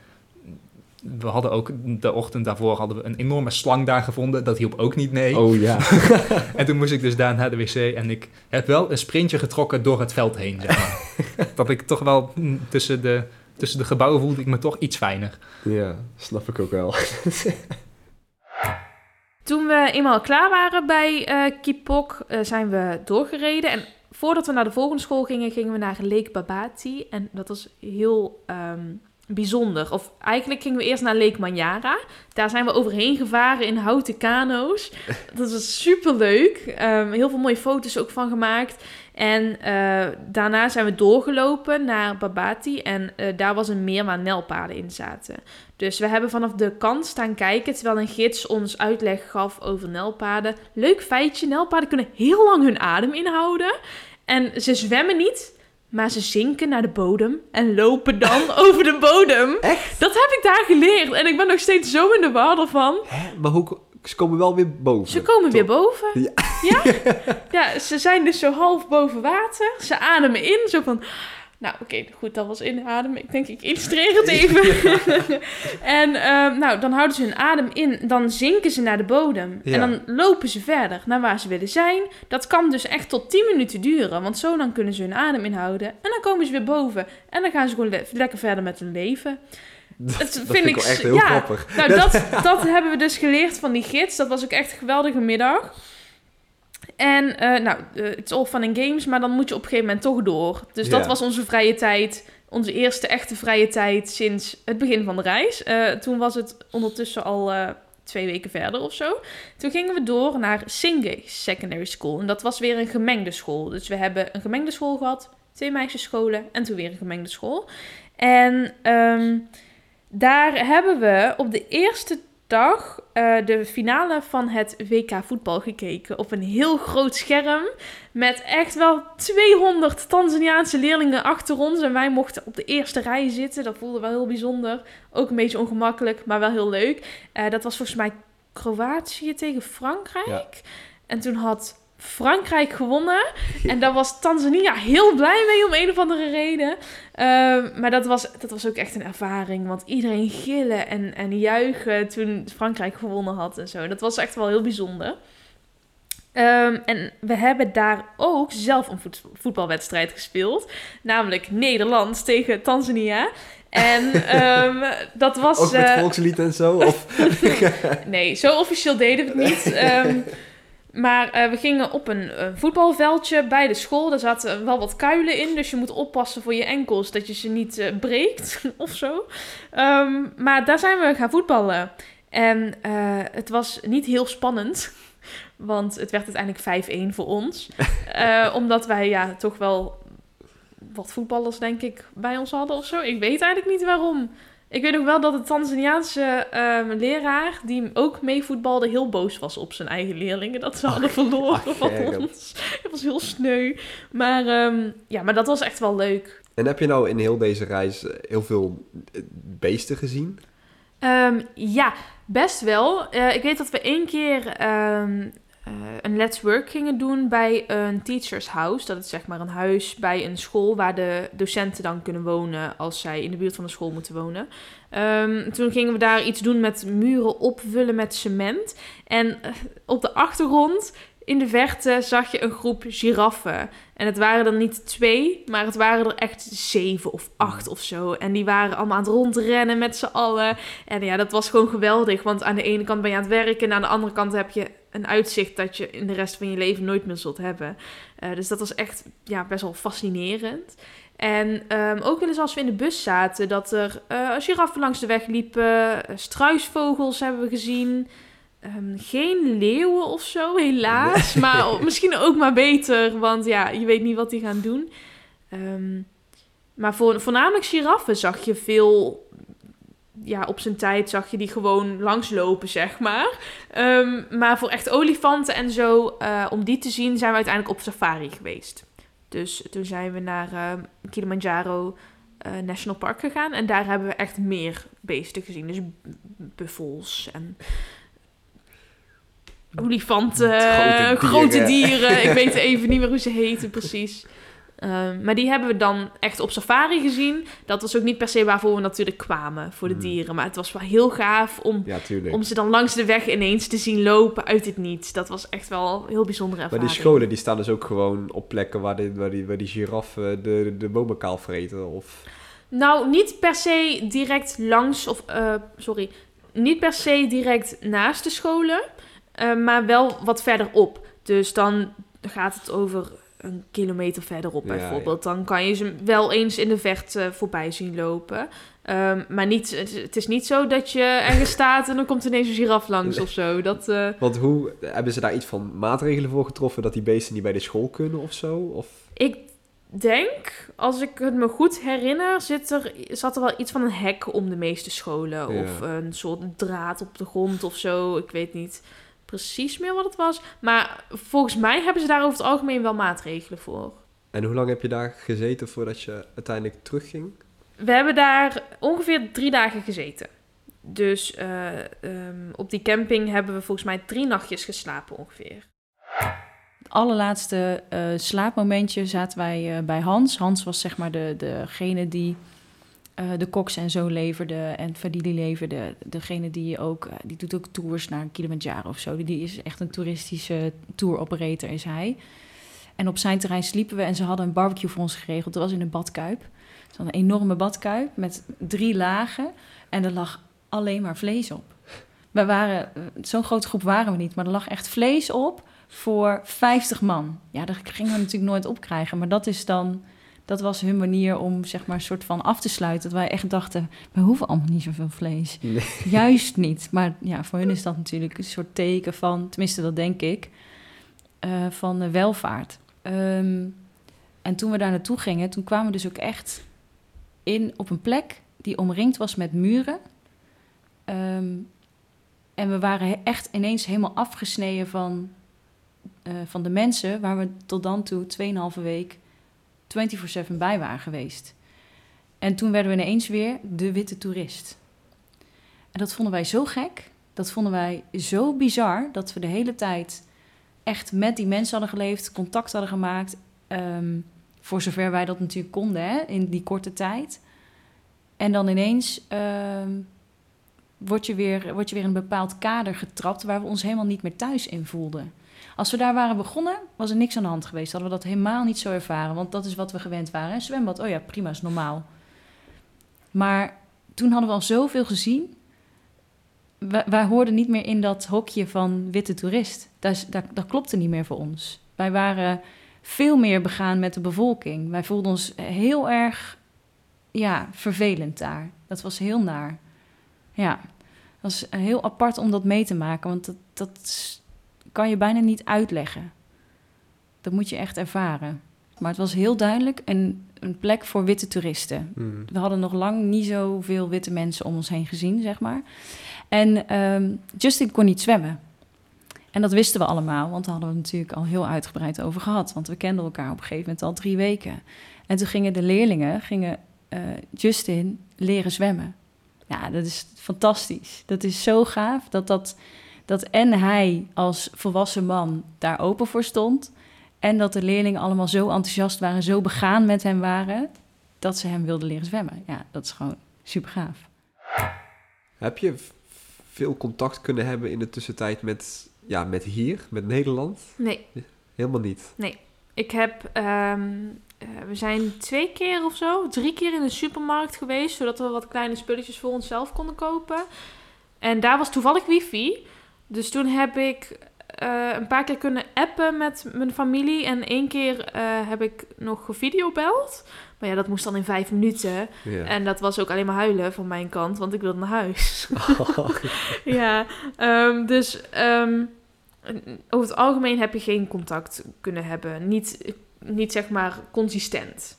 we hadden ook de ochtend daarvoor hadden we een enorme slang daar gevonden. Dat hielp ook niet mee. Oh ja. En toen moest ik dus daar naar de wc en ik heb wel een sprintje getrokken door het veld heen, zeg maar. dat ik toch wel mm, tussen de, tussen de gebouwen voelde ik me toch iets fijner. ja, snap ik ook wel. Toen we eenmaal klaar waren bij eh Kipok, eh, zijn we doorgereden. En voordat we naar de volgende school gingen, gingen we naar Lake Babati. En dat was heel ehm, bijzonder. Of eigenlijk gingen we eerst naar Lake Manyara. Daar zijn we overheen gevaren in houten kano's. Dat was super leuk. heel veel mooie foto's ook van gemaakt. En eh, daarna zijn we doorgelopen naar Babati. En eh, daar was een meer waar nelpaden in zaten. Dus we hebben vanaf de kant staan kijken terwijl een gids ons uitleg gaf over nelpaden. Leuk feitje, nelpaden kunnen heel lang hun adem inhouden. En ze zwemmen niet, maar ze zinken naar de bodem en lopen dan over de bodem. Echt? Dat heb ik daar geleerd en ik ben nog steeds zo in de war ervan. Hè? Maar hoe, ze komen wel weer boven. Ze komen weer boven. Ja. Ja? ja, ze zijn dus zo half boven water. Ze ademen in, zo van... Nou, oké, goed, dat was inademen. Ik denk, ik illustreer het even. en ehm, nou, dan houden ze hun adem in. Dan zinken ze naar de bodem. Ja. En dan lopen ze verder naar waar ze willen zijn. Dat kan dus echt tot 10 minuten duren. Want zo lang kunnen ze hun adem inhouden. En dan komen ze weer boven. En dan gaan ze gewoon le- lekker verder met hun leven. Dat, Dat vind ik echt heel ja, grappig. nou, dat, dat hebben we dus geleerd van die gids. Dat was ook echt een geweldige middag. En, eh, nou, het is all fun and games, maar dan moet je op een gegeven moment toch door. Dus dat was onze vrije tijd. Onze eerste echte vrije tijd sinds het begin van de reis. Eh, toen was het ondertussen al eh, twee weken verder of zo. Toen gingen we door naar Singay Secondary School. En dat was weer een gemengde school. Dus we hebben een gemengde school gehad, twee meisjesscholen en toen weer een gemengde school. En ehm, daar hebben we op de eerste dag eh, de finale van het WK voetbal gekeken. Op een heel groot scherm. Met echt wel 200 Tanzaniaanse leerlingen achter ons. En wij mochten op de eerste rij zitten. Dat voelde wel heel bijzonder. Ook een beetje ongemakkelijk, maar wel heel leuk. Eh, dat was volgens mij Kroatië tegen Frankrijk. Ja. En toen had Frankrijk gewonnen. En daar was Tanzania heel blij mee om een of andere reden. Ehm, maar dat was, dat was ook echt een ervaring. Want iedereen gillen en, en juichen toen Frankrijk gewonnen had en zo. Dat was echt wel heel bijzonder. Ehm, en we hebben daar ook zelf een voet- voetbalwedstrijd gespeeld. Namelijk Nederland tegen Tanzania. En ehm, dat was... Ook met eh, volkslied en zo? Of... Nee, zo officieel deden we het niet. maar eh, we gingen op een eh, voetbalveldje bij de school. Daar zaten wel wat kuilen in, dus je moet oppassen voor je enkels dat je ze niet eh, breekt of zo. Ehm, maar daar zijn we gaan voetballen. En het was niet heel spannend, want het werd uiteindelijk 5-1 voor ons. Omdat wij ja, toch wel wat voetballers, denk ik, bij ons hadden of zo. Ik weet eigenlijk niet waarom. Ik weet ook wel dat de Tanzaniaanse ehm, leraar, die ook mee voetbalde, heel boos was op zijn eigen leerlingen. Dat ze hadden verloren ach, van ons. Het was heel sneu. Maar, ehm, ja, maar dat was echt wel leuk. En heb je nou in heel deze reis eh, heel veel eh, beesten gezien? Ehm, ja, best wel. Eh, ik weet dat we één keer eh, een Let's Work gingen doen bij een teachers house. Dat is zeg maar een huis bij een school waar de docenten dan kunnen wonen als zij in de buurt van de school moeten wonen. Ehm, toen gingen we daar iets doen met muren opvullen met cement. En eh, op de achtergrond, in de verte, zag je een groep giraffen. En het waren er niet twee, maar het waren er echt zeven of acht of zo. En die waren allemaal aan het rondrennen met z'n allen. En ja, dat was gewoon geweldig. Want aan de ene kant ben je aan het werken en aan de andere kant heb je een uitzicht dat je in de rest van je leven nooit meer zult hebben. Eh, dus dat was echt ja, best wel fascinerend. En ehm, ook wel eens als we in de bus zaten, dat er eh giraffen langs de weg liepen, eh, struisvogels hebben we gezien. Ehm, geen leeuwen of zo, helaas. Maar misschien ook maar beter, want ja, je weet niet wat die gaan doen. Ehm, maar voor, voornamelijk giraffen zag je veel... Ja, op zijn tijd zag je die gewoon langslopen, zeg maar. Ehm, maar voor echt olifanten en zo, eh, om die te zien, zijn we uiteindelijk op safari geweest. Dus toen zijn we naar Kilimanjaro eh, National Park gegaan. En daar hebben we echt meer beesten gezien. Dus buffels en olifanten, Grote grote dieren. Ik weet even niet meer hoe ze heten precies. Ehm, maar die hebben we dan echt op safari gezien. Dat was ook niet per se waarvoor we natuurlijk kwamen, voor de Hmm. dieren. Maar het was wel heel gaaf om, Ja, om ze dan langs de weg ineens te zien lopen uit het niets. Dat was echt wel een heel bijzondere Maar ervaring. die scholen die staan dus ook gewoon op plekken waar, die, waar, die, waar die giraffen de, de bomen kaal vreten. Of... Nou, niet per se direct langs, of eh, sorry, niet per se direct naast de scholen, eh, maar wel wat verderop. Dus dan gaat het over een kilometer verderop Ja, bijvoorbeeld. Dan kan je ze wel eens in de verte voorbij zien lopen. Ehm, maar niet, het, het is niet zo dat je ergens staat en dan komt ineens een giraf langs of zo. Dat, eh, Want hoe, hebben ze daar iets van maatregelen voor getroffen dat die beesten niet bij de school kunnen of zo? Of... Ik denk, als ik het me goed herinner, zit er, zat er wel iets van een hek om de meeste scholen. Ja. Of een soort draad op de grond of zo. Ik weet niet precies meer wat het was. Maar volgens mij hebben ze daar over het algemeen wel maatregelen voor. En hoe lang heb je daar gezeten voordat je uiteindelijk terugging? We hebben daar ongeveer drie dagen gezeten. Dus eh, ehm, op die camping hebben we volgens mij drie nachtjes geslapen ongeveer. Het allerlaatste eh, slaapmomentje zaten wij eh, bij Hans. Hans was zeg maar de, degene die eh, de koks en zo leverde en Fadili leverde. Degene die ook, eh, die doet ook tours naar Kilimanjaro of zo. Die, is echt een toeristische tour operator is hij. En op zijn terrein sliepen we en ze hadden een barbecue voor ons geregeld. Dat was in een badkuip. Was een enorme badkuip met drie lagen en er lag alleen maar vlees op. We waren, eh, zo'n grote groep waren we niet, maar er lag echt vlees op voor 50 man. Ja, dat gingen we natuurlijk nooit opkrijgen. Maar dat is dan, dat was hun manier om zeg maar een soort van af te sluiten. Dat wij echt dachten, we hoeven allemaal niet zoveel vlees. Nee. Juist niet. Maar ja, voor hun is dat natuurlijk een soort teken van, tenminste dat denk ik, eh, van de welvaart. Ehm, en toen we daar naartoe gingen, toen kwamen we dus ook echt in op een plek die omringd was met muren. Ehm, en we waren echt ineens helemaal afgesneden van, eh, van de mensen waar we tot dan toe 2,5 week 24-7 bij waren geweest. En toen werden we ineens weer de witte toerist. En dat vonden wij zo gek, dat vonden wij zo bizar, dat we de hele tijd echt met die mensen hadden geleefd, contact hadden gemaakt. ehm, voor zover wij dat natuurlijk konden hè, in die korte tijd. En dan ineens ehm, word, je weer, word je weer in een bepaald kader getrapt waar we ons helemaal niet meer thuis in voelden. Als we daar waren begonnen, was er niks aan de hand geweest. Hadden we dat helemaal niet zo ervaren, want dat is wat we gewend waren. Een zwembad, oh ja, prima, is normaal. Maar toen hadden we al zoveel gezien. Wij, hoorden niet meer in dat hokje van witte toerist. Dat, dat, klopte niet meer voor ons. Wij waren veel meer begaan met de bevolking. Wij voelden ons heel erg ja, vervelend daar. Dat was heel naar. Ja, dat was heel apart om dat mee te maken, want dat, dat kan je bijna niet uitleggen. Dat moet je echt ervaren. Maar het was heel duidelijk een, een plek voor witte toeristen. Hmm. We hadden nog lang niet zoveel witte mensen om ons heen gezien, zeg maar. En ehm, Justin kon niet zwemmen. En dat wisten we allemaal, want daar hadden we het natuurlijk al heel uitgebreid over gehad. Want we kenden elkaar op een gegeven moment al drie weken. En toen gingen de leerlingen gingen, eh, Justin leren zwemmen. Ja, dat is fantastisch. Dat is zo gaaf dat, dat, dat en hij als volwassen man daar open voor stond. En dat de leerlingen allemaal zo enthousiast waren, zo begaan met hem waren, dat ze hem wilden leren zwemmen. Ja, dat is gewoon super gaaf. Heb je veel contact kunnen hebben in de tussentijd met, ja, met hier, met Nederland? Nee, Helemaal niet. ik heb... ehm, eh, we zijn twee keer of zo, drie keer in de supermarkt geweest... zodat we wat kleine spulletjes voor onszelf konden kopen. En daar was toevallig wifi. Dus toen heb ik eh, een paar keer kunnen appen met mijn familie... en één keer eh, heb ik nog gevideobeld. Maar ja, dat moest dan in vijf minuten. Ja. En dat was ook alleen maar huilen van mijn kant, want ik wilde naar huis. ja, ehm, dus ehm, over het algemeen heb je geen contact kunnen hebben. Niet, niet zeg maar consistent.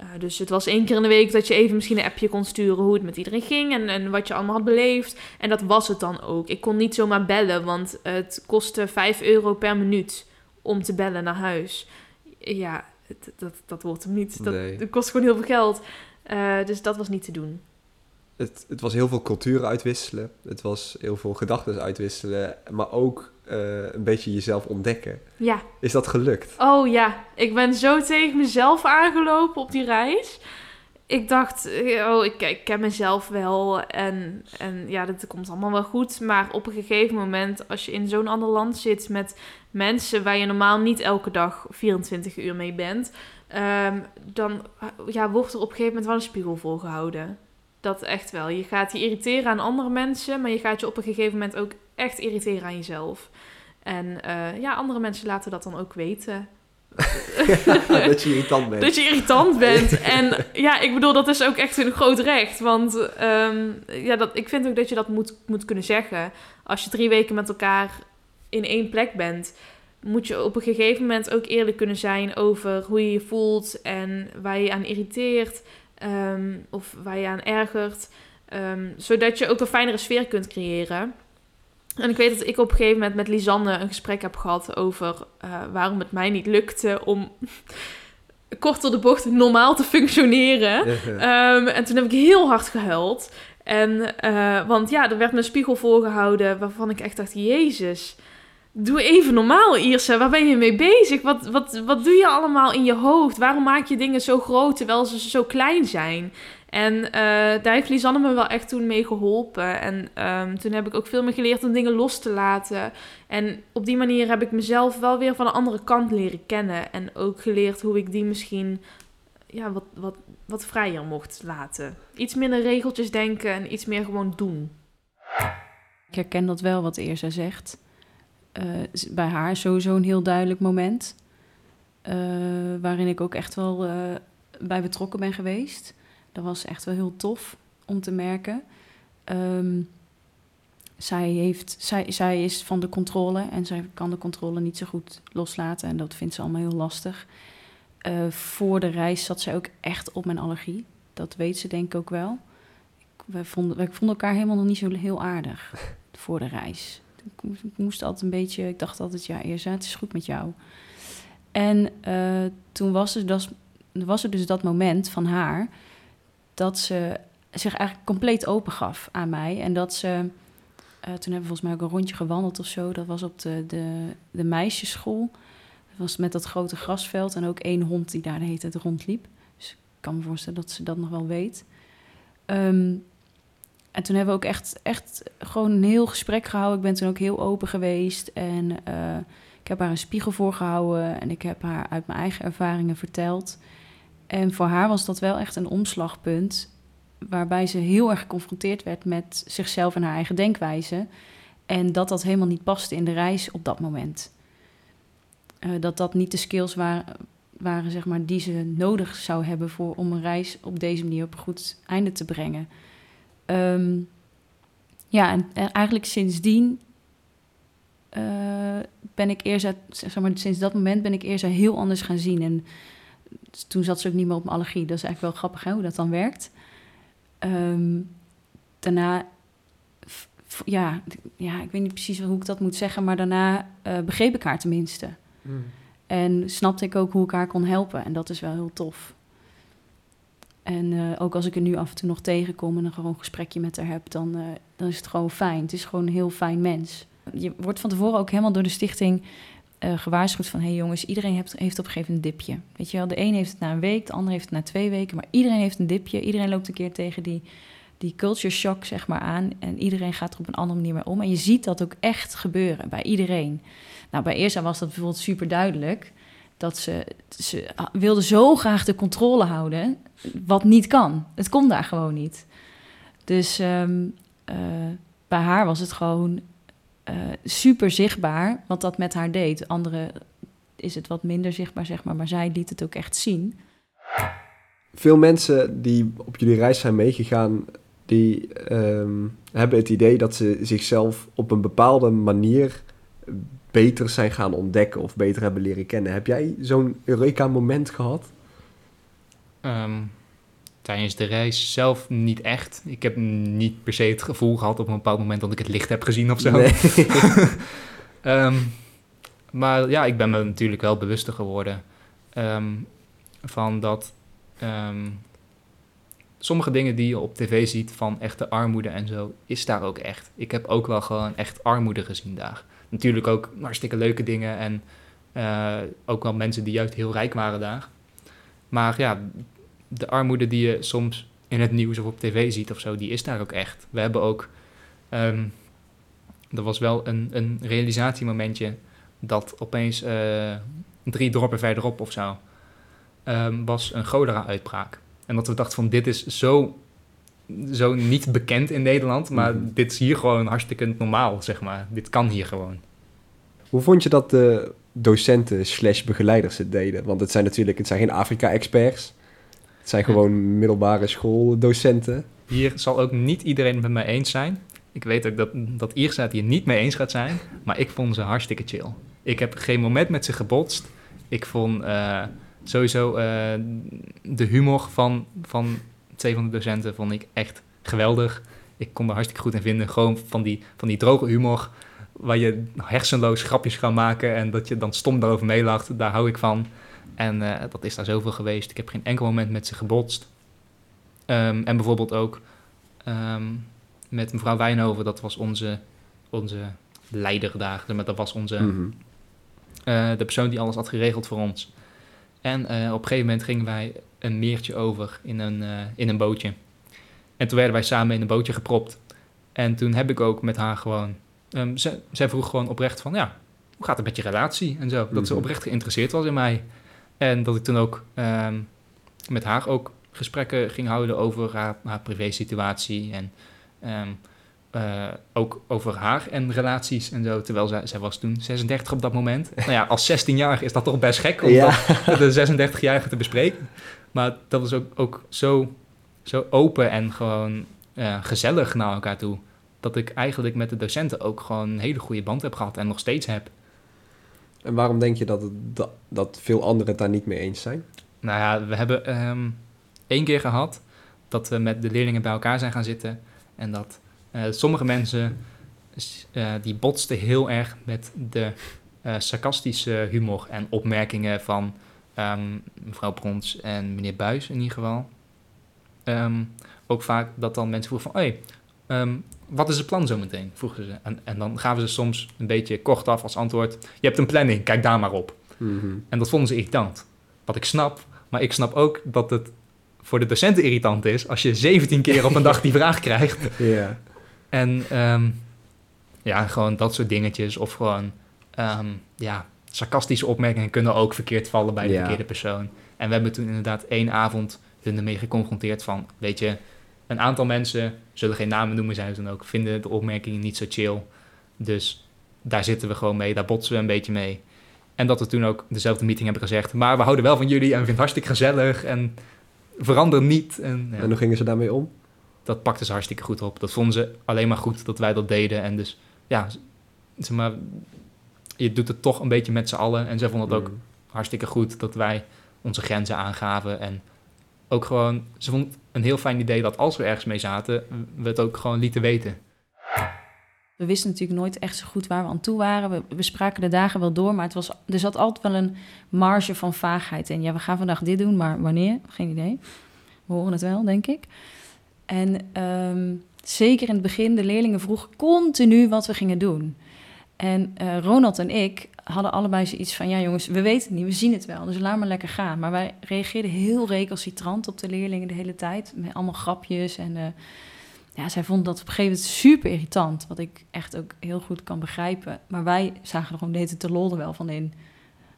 Eh, dus het was één keer in de week dat je even misschien een appje kon sturen hoe het met iedereen ging en, en wat je allemaal had beleefd. En dat was het dan ook. Ik kon niet zomaar bellen, want het kostte 5 euro per minuut om te bellen naar huis. Ja, dat, dat wordt hem niet. Dat, Nee. dat kost gewoon heel veel geld. Eh, dus dat was niet te doen. Het, het was heel veel culturen uitwisselen. Het was heel veel gedachten uitwisselen. Maar ook eh, een beetje jezelf ontdekken. Ja. Is dat gelukt? Oh ja, ik ben zo tegen mezelf aangelopen op die reis. Ik dacht, eh, oh, ik, ik ken mezelf wel en, en ja, dat komt allemaal wel goed. Maar op een gegeven moment, als je in zo'n ander land zit met mensen waar je normaal niet elke dag 24 uur mee bent, ehm, dan ja, wordt er op een gegeven moment wel een spiegel voor gehouden. Dat echt wel. Je gaat je irriteren aan andere mensen, maar je gaat je op een gegeven moment ook echt irriteren aan jezelf. En eh, ja, andere mensen laten dat dan ook weten. dat je irritant bent. Dat je irritant bent. En ja, ik bedoel, dat is ook echt een groot recht. Want ehm, ja, dat, ik vind ook dat je dat moet, moet kunnen zeggen. Als je drie weken met elkaar in één plek bent, moet je op een gegeven moment ook eerlijk kunnen zijn over hoe je je voelt en waar je aan irriteert ehm, of waar je je aan ergert. Ehm, zodat je ook een fijnere sfeer kunt creëren. En ik weet dat ik op een gegeven moment met Lisanne een gesprek heb gehad over eh, waarom het mij niet lukte om kort door de bocht normaal te functioneren. Ehm, en toen heb ik heel hard gehuild. En, eh, want ja, er werd me een spiegel voorgehouden waarvan ik echt dacht, jezus, doe even normaal Ierse, waar ben je mee bezig? Wat, wat, wat doe je allemaal in je hoofd? Waarom maak je dingen zo groot terwijl ze zo klein zijn? En eh, daar heeft Lisanne me wel echt toen mee geholpen. En ehm, toen heb ik ook veel meer geleerd om dingen los te laten. En op die manier heb ik mezelf wel weer van een andere kant leren kennen. En ook geleerd hoe ik die misschien ja, wat, wat, wat vrijer mocht laten. Iets minder regeltjes denken en iets meer gewoon doen. Ik herken dat wel wat Eerza zegt. S- bij haar sowieso een heel duidelijk moment. eh, waarin ik ook echt wel bij betrokken ben geweest. Dat was echt wel heel tof om te merken. Ehm, zij, heeft, zij, zij is van de controle en zij kan de controle niet zo goed loslaten. En dat vindt ze allemaal heel lastig. Eh, voor de reis zat zij ook echt op mijn allergie. Dat weet ze denk ik ook wel. Ik, wij, vonden, wij vonden elkaar helemaal nog niet zo heel aardig voor de reis. Ik moest, ik moest altijd een beetje, ik dacht altijd, ja, Eerza, het is goed met jou. En eh, toen was er, dus, was er dus dat moment van haar dat ze zich eigenlijk compleet open gaf aan mij. En dat ze toen hebben we volgens mij ook een rondje gewandeld of zo. Dat was op de, de, de meisjesschool. Dat was met dat grote grasveld en ook één hond die daar de hele tijd rondliep. Dus ik kan me voorstellen dat ze dat nog wel weet. Ehm, en toen hebben we ook echt, echt gewoon een heel gesprek gehouden. Ik ben toen ook heel open geweest. En uh, ik heb haar een spiegel voorgehouden. En ik heb haar uit mijn eigen ervaringen verteld. En voor haar was dat wel echt een omslagpunt. Waarbij ze heel erg geconfronteerd werd met zichzelf en haar eigen denkwijze. En dat dat helemaal niet paste in de reis op dat moment. Uh, dat dat niet de skills waren, waren zeg maar, die ze nodig zou hebben voor, om een reis op deze manier op een goed einde te brengen. Um, ja, en, en, eigenlijk sindsdien uh, ben ik eerst, zeg maar, sinds dat moment ben ik eerst heel anders gaan zien. En toen zat ze ook niet meer op mijn allergie. Dat is eigenlijk wel grappig hè, hoe dat dan werkt. Um, daarna, ja, ja, ik weet niet precies hoe ik dat moet zeggen, maar daarna uh, begreep ik haar tenminste. Mm. En snapte ik ook hoe ik haar kon helpen. En dat is wel heel tof. En uh, ook als ik er nu af en toe nog tegenkom en een gewoon gesprekje met haar heb, dan, uh, dan is het gewoon fijn. Het is gewoon een heel fijn mens. Je wordt van tevoren ook helemaal door de stichting uh, gewaarschuwd van... hé hey jongens, iedereen heeft, heeft op een gegeven moment een dipje. Weet je wel, de een heeft het na een week, de ander heeft het na twee weken... maar iedereen heeft een dipje. Iedereen loopt een keer tegen die, die culture shock zeg maar, aan... en iedereen gaat er op een andere manier mee om. En je ziet dat ook echt gebeuren bij iedereen. Nou, bij Eersa was dat bijvoorbeeld super duidelijk dat ze, ze wilde zo graag de controle houden, wat niet kan. Het kon daar gewoon niet. Dus um, uh, bij haar was het gewoon uh, super zichtbaar wat dat met haar deed. Anderen is het wat minder zichtbaar, zeg maar, maar zij liet het ook echt zien. Veel mensen die op jullie reis zijn meegegaan, die um, hebben het idee dat ze zichzelf op een bepaalde manier beter zijn gaan ontdekken of beter hebben leren kennen. Heb jij zo'n Eureka-moment gehad? Um, tijdens de reis zelf niet echt. Ik heb niet per se het gevoel gehad op een bepaald moment dat ik het licht heb gezien of zo. Nee. um, maar ja, ik ben me natuurlijk wel bewuster geworden um, van dat sommige dingen die je op tv ziet van echte armoede en zo, is daar ook echt. Ik heb ook wel gewoon echt armoede gezien daar natuurlijk ook hartstikke leuke dingen en uh, ook wel mensen die juist heel rijk waren daar. Maar ja, de armoede die je soms in het nieuws of op tv ziet of zo, die is daar ook echt. We hebben ook, um, er was wel een, een realisatiemomentje dat opeens uh, drie dorpen verderop of zo, um, was een cholera-uitbraak. En dat we dachten van dit is zo zo niet bekend in Nederland, maar mhm. dit is hier gewoon hartstikke normaal, zeg maar. Dit kan hier gewoon. Hoe vond je dat de docenten slash begeleiders het deden? Want het zijn natuurlijk, het zijn geen Afrika-experts. Het zijn gewoon middelbare schooldocenten. Hier zal ook niet iedereen met mij eens zijn. Ik weet ook dat, dat Irsa het hier niet mee eens gaat zijn, maar ik vond ze hartstikke chill. Ik heb geen moment met ze gebotst. Ik vond uh, sowieso uh, de humor van, van twee van de docenten vond ik echt geweldig. Ik kon er hartstikke goed in vinden. Gewoon van die, van die droge humor, waar je hersenloos grapjes gaat maken en dat je dan stom daarover meelacht. Daar hou ik van. En uh, dat is daar zoveel geweest. Ik heb geen enkel moment met ze gebotst. Um, en bijvoorbeeld ook um, met mevrouw Wijnhoven, dat was onze, onze leider daar. Maar dat was onze, mm -hmm. uh, de persoon die alles had geregeld voor ons. En uh, op een gegeven moment gingen wij een meertje over in een, in een bootje. En toen werden wij samen in een bootje gepropt. En toen heb ik ook met haar gewoon... Um, ze, zij vroeg gewoon oprecht van, ja, hoe gaat het met je relatie? En zo. Dat mm -hmm. ze Mhm. oprecht geïnteresseerd was in mij. En dat ik toen ook um, met haar ook gesprekken ging houden over haar, haar privé-situatie. En um, uh, ook over haar en relaties en zo. Terwijl zij, zij was toen 36 op dat moment. nou ja, als 16-jarige is dat toch best gek om Ja. dat een 36-jarige te bespreken. Maar dat was ook, ook zo, zo open en gewoon uh, gezellig naar elkaar toe. Dat ik eigenlijk met de docenten ook gewoon een hele goede band heb gehad en nog steeds heb. En waarom denk je dat, dat, dat veel anderen het daar niet mee eens zijn? Nou ja, we hebben um, één keer gehad dat we met de leerlingen bij elkaar zijn gaan zitten. En dat uh, sommige mensen, uh, die botsten heel erg met de uh, sarcastische humor en opmerkingen van um, mevrouw Brons en meneer Buis in ieder geval. Um, ook vaak dat dan mensen vroegen van, hey, ehm, wat is het plan zometeen? Vroegen ze. En, en dan gaven ze soms een beetje kort af als antwoord, je hebt een planning, kijk daar maar op. Mhm. En dat vonden ze irritant. Wat ik snap, maar ik snap ook dat het voor de docenten irritant is als je 17 keer op een dag die vraag krijgt. En ehm, ja, gewoon dat soort dingetjes. Of gewoon, ehm, ja, sarcastische opmerkingen kunnen ook verkeerd vallen bij de verkeerde persoon. En we hebben toen inderdaad één avond hun ermee geconfronteerd van, weet je, een aantal mensen, zullen geen namen noemen, zijn ze dan ook, vinden de opmerkingen niet zo chill. Dus daar zitten we gewoon mee, daar botsen we een beetje mee. En dat we toen ook dezelfde meeting hebben gezegd, maar we houden wel van jullie en we vinden het hartstikke gezellig en verander niet. En, ja En hoe gingen ze daarmee om? dat pakten ze hartstikke goed op. Dat vonden ze alleen maar goed dat wij dat deden. En dus, ja, zeg maar, je doet het toch een beetje met z'n allen. En zij vonden het ook Mhm. hartstikke goed dat wij onze grenzen aangaven. En ook gewoon, ze vond een heel fijn idee dat als we ergens mee zaten, we het ook gewoon lieten weten. We wisten natuurlijk nooit echt zo goed waar we aan toe waren. We, we spraken de dagen wel door, maar het was, er zat altijd wel een marge van vaagheid in. Ja, we gaan vandaag dit doen, maar wanneer? Geen idee. We horen het wel, denk ik. En ehm, zeker in het begin, de leerlingen vroegen continu wat we gingen doen. En eh, Ronald en ik hadden allebei zoiets van... ja jongens, we weten het niet, we zien het wel, dus laat maar lekker gaan. Maar wij reageerden heel recalcitrant op de leerlingen de hele tijd. Met allemaal grapjes en... eh, ja, zij vond dat op een gegeven moment super irritant. Wat ik echt ook heel goed kan begrijpen. Maar wij zagen er gewoon deze te lol er wel van in.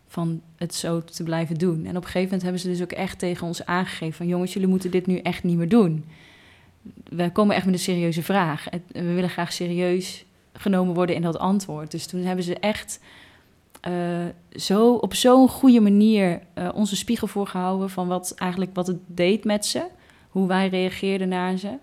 Van het zo te blijven doen. En op een gegeven moment hebben ze dus ook echt tegen ons aangegeven: van jongens, jullie moeten dit nu echt niet meer doen. We komen echt met een serieuze vraag. We willen graag serieus genomen worden in dat antwoord. Dus toen hebben ze echt eh, zo, op zo'n goede manier eh, onze spiegel voorgehouden van wat eigenlijk wat het deed met ze. Hoe wij reageerden naar ze.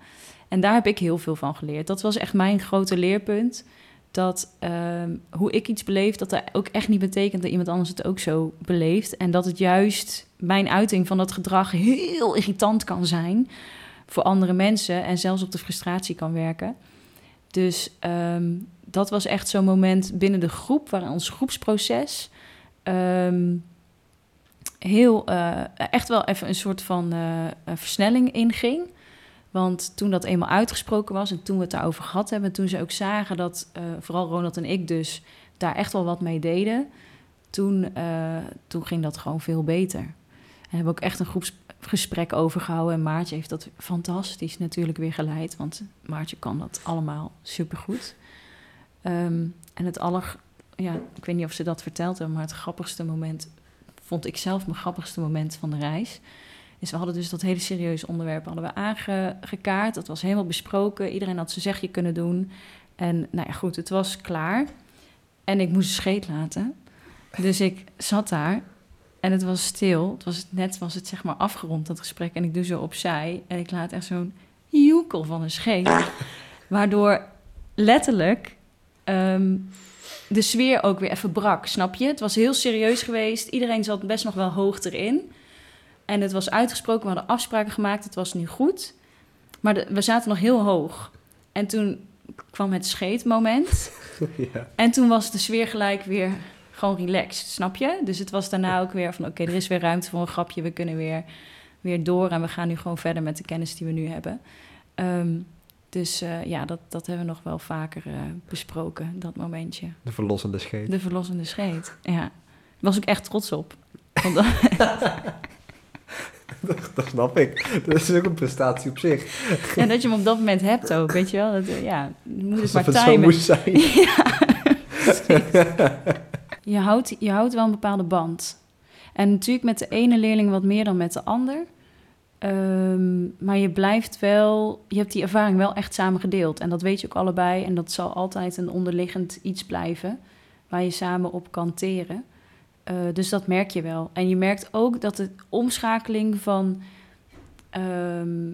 En daar heb ik heel veel van geleerd. Dat was echt mijn grote leerpunt. Dat ehm, hoe ik iets beleef, dat dat ook echt niet betekent dat iemand anders het ook zo beleeft. En dat het juist mijn uiting van dat gedrag heel irritant kan zijn voor andere mensen en zelfs op de frustratie kan werken. Dus ehm, dat was echt zo'n moment binnen de groep, waar ons groepsproces ehm, heel, eh, echt wel even een soort van eh, versnelling inging. Want toen dat eenmaal uitgesproken was en toen we het daarover gehad hebben, toen ze ook zagen dat eh, vooral Ronald en ik dus daar echt wel wat mee deden, toen, toen ging dat gewoon veel beter. En hebben ook echt een groepsgesprek over gehouden. En Maartje heeft dat fantastisch natuurlijk weer geleid, want Maartje kan dat allemaal supergoed. Ehm en het aller, ja, ik weet niet of ze dat verteld hebben, maar het grappigste moment vond ik zelf mijn grappigste moment van de reis. Dus we hadden dus dat hele serieuze onderwerp hadden we aangekaart. Dat was helemaal besproken. Iedereen had zijn zegje kunnen doen. En nou ja, goed, het was klaar. En ik moest scheet laten. Dus ik zat daar en het was stil. Het was net was het zeg maar afgerond, dat gesprek. En ik doe zo opzij en ik laat echt zo'n joekel van een scheet. Waardoor letterlijk ehm, de sfeer ook weer even brak, snap je? Het was heel serieus geweest. Iedereen zat best nog wel hoog erin. En het was uitgesproken, we hadden afspraken gemaakt, het was nu goed. Maar de- we zaten nog heel hoog. En toen kwam het scheetmoment. ja. En toen was de sfeer gelijk weer gewoon relaxed, snap je? Dus het was daarna ook weer van, oké, er is weer ruimte voor een grapje. We kunnen weer, weer door en we gaan nu gewoon verder met de kennis die we nu hebben. Ehm, dus eh, ja, dat, dat hebben we nog wel vaker eh, besproken, dat momentje. De verlossende scheet. De verlossende scheet, ja. Daar was ik echt trots op. Want dat- dat, dat snap ik. Dat is ook een prestatie op zich. Ja, dat je hem op dat moment hebt ook, weet je wel. Dat, eh, ja, moet het maar het zo moest zijn. Je houdt, je houdt wel een bepaalde band. En natuurlijk met de ene leerling wat meer dan met de ander. Ehm, maar je blijft wel, je hebt die ervaring wel echt samen gedeeld. En dat weet je ook allebei. En dat zal altijd een onderliggend iets blijven waar je samen op kan teren. Eh, dus dat merk je wel. En je merkt ook dat de omschakeling van, ehm,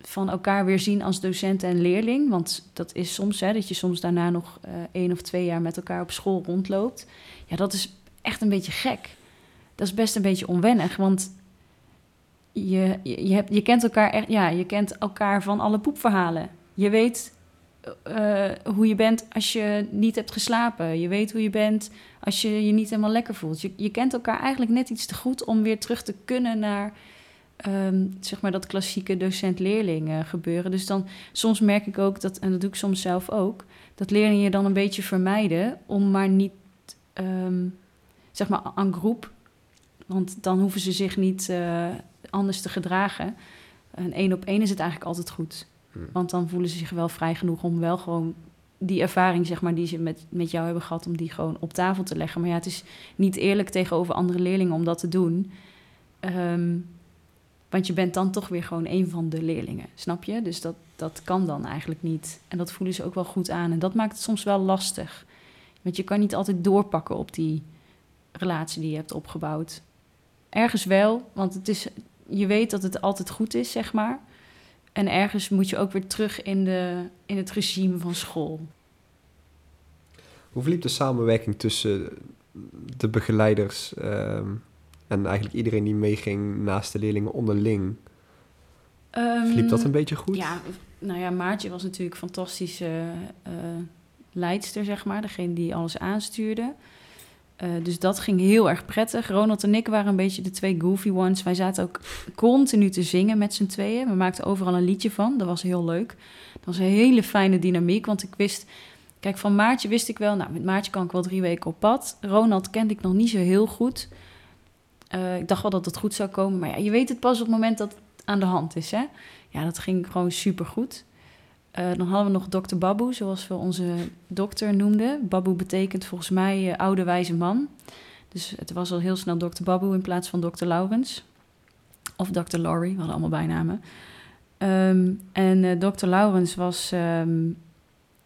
van elkaar weer zien als docent en leerling. Want dat is soms, hè, dat je soms daarna nog eh, één of twee jaar met elkaar op school rondloopt. Ja, dat is echt een beetje gek. Dat is best een beetje onwennig, want je, je, hebt, je kent elkaar echt, ja, je kent elkaar van alle poepverhalen. Je weet eh, hoe je bent als je niet hebt geslapen. Je weet hoe je bent als je je niet helemaal lekker voelt. Je, je kent elkaar eigenlijk net iets te goed om weer terug te kunnen naar ehm, zeg maar dat klassieke docent-leerling eh, gebeuren. Dus dan soms merk ik ook dat, en dat doe ik soms zelf ook, dat leerlingen je dan een beetje vermijden om maar niet, ehm, zeg maar, aan groep. Want dan hoeven ze zich niet eh, anders te gedragen. En één op één is het eigenlijk altijd goed. Hm. Want dan voelen ze zich wel vrij genoeg om wel gewoon die ervaring, zeg maar, die ze met, met jou hebben gehad, om die gewoon op tafel te leggen. Maar ja, het is niet eerlijk tegenover andere leerlingen om dat te doen. Ehm, want je bent dan toch weer gewoon een van de leerlingen, snap je? Dus dat, dat kan dan eigenlijk niet. En dat voelen ze ook wel goed aan. En dat maakt het soms wel lastig. Want je kan niet altijd doorpakken op die relatie die je hebt opgebouwd. Ergens wel, want het is, je weet dat het altijd goed is, zeg maar. En ergens moet je ook weer terug in, de, in het regime van school. Hoe verliep de samenwerking tussen de begeleiders ehm, en eigenlijk iedereen die meeging naast de leerlingen onderling? Verliep dat een beetje goed? Ja, nou ja, Maartje was natuurlijk een fantastische eh, leidster, zeg maar. Degene die alles aanstuurde. Eh, dus dat ging heel erg prettig. Ronald en ik waren een beetje de twee goofy ones. Wij zaten ook continu te zingen met z'n tweeën. We maakten overal een liedje van. Dat was heel leuk. Dat was een hele fijne dynamiek. Want ik wist... Kijk, van Maartje wist ik wel... Nou, met Maartje kan ik wel drie weken op pad. Ronald kende ik nog niet zo heel goed. Eh, ik dacht wel dat het goed zou komen. Maar ja, je weet het pas op het moment dat het aan de hand is, hè? Ja, dat ging gewoon supergoed. Uh, dan hadden we nog dokter Babu, zoals we onze dokter noemden. Babu betekent volgens mij uh, oude wijze man. Dus het was al heel snel dokter Babu in plaats van dokter Laurens. Of dokter Laurie, we hadden allemaal bijnamen. Um, en uh, dokter Laurens was... Um,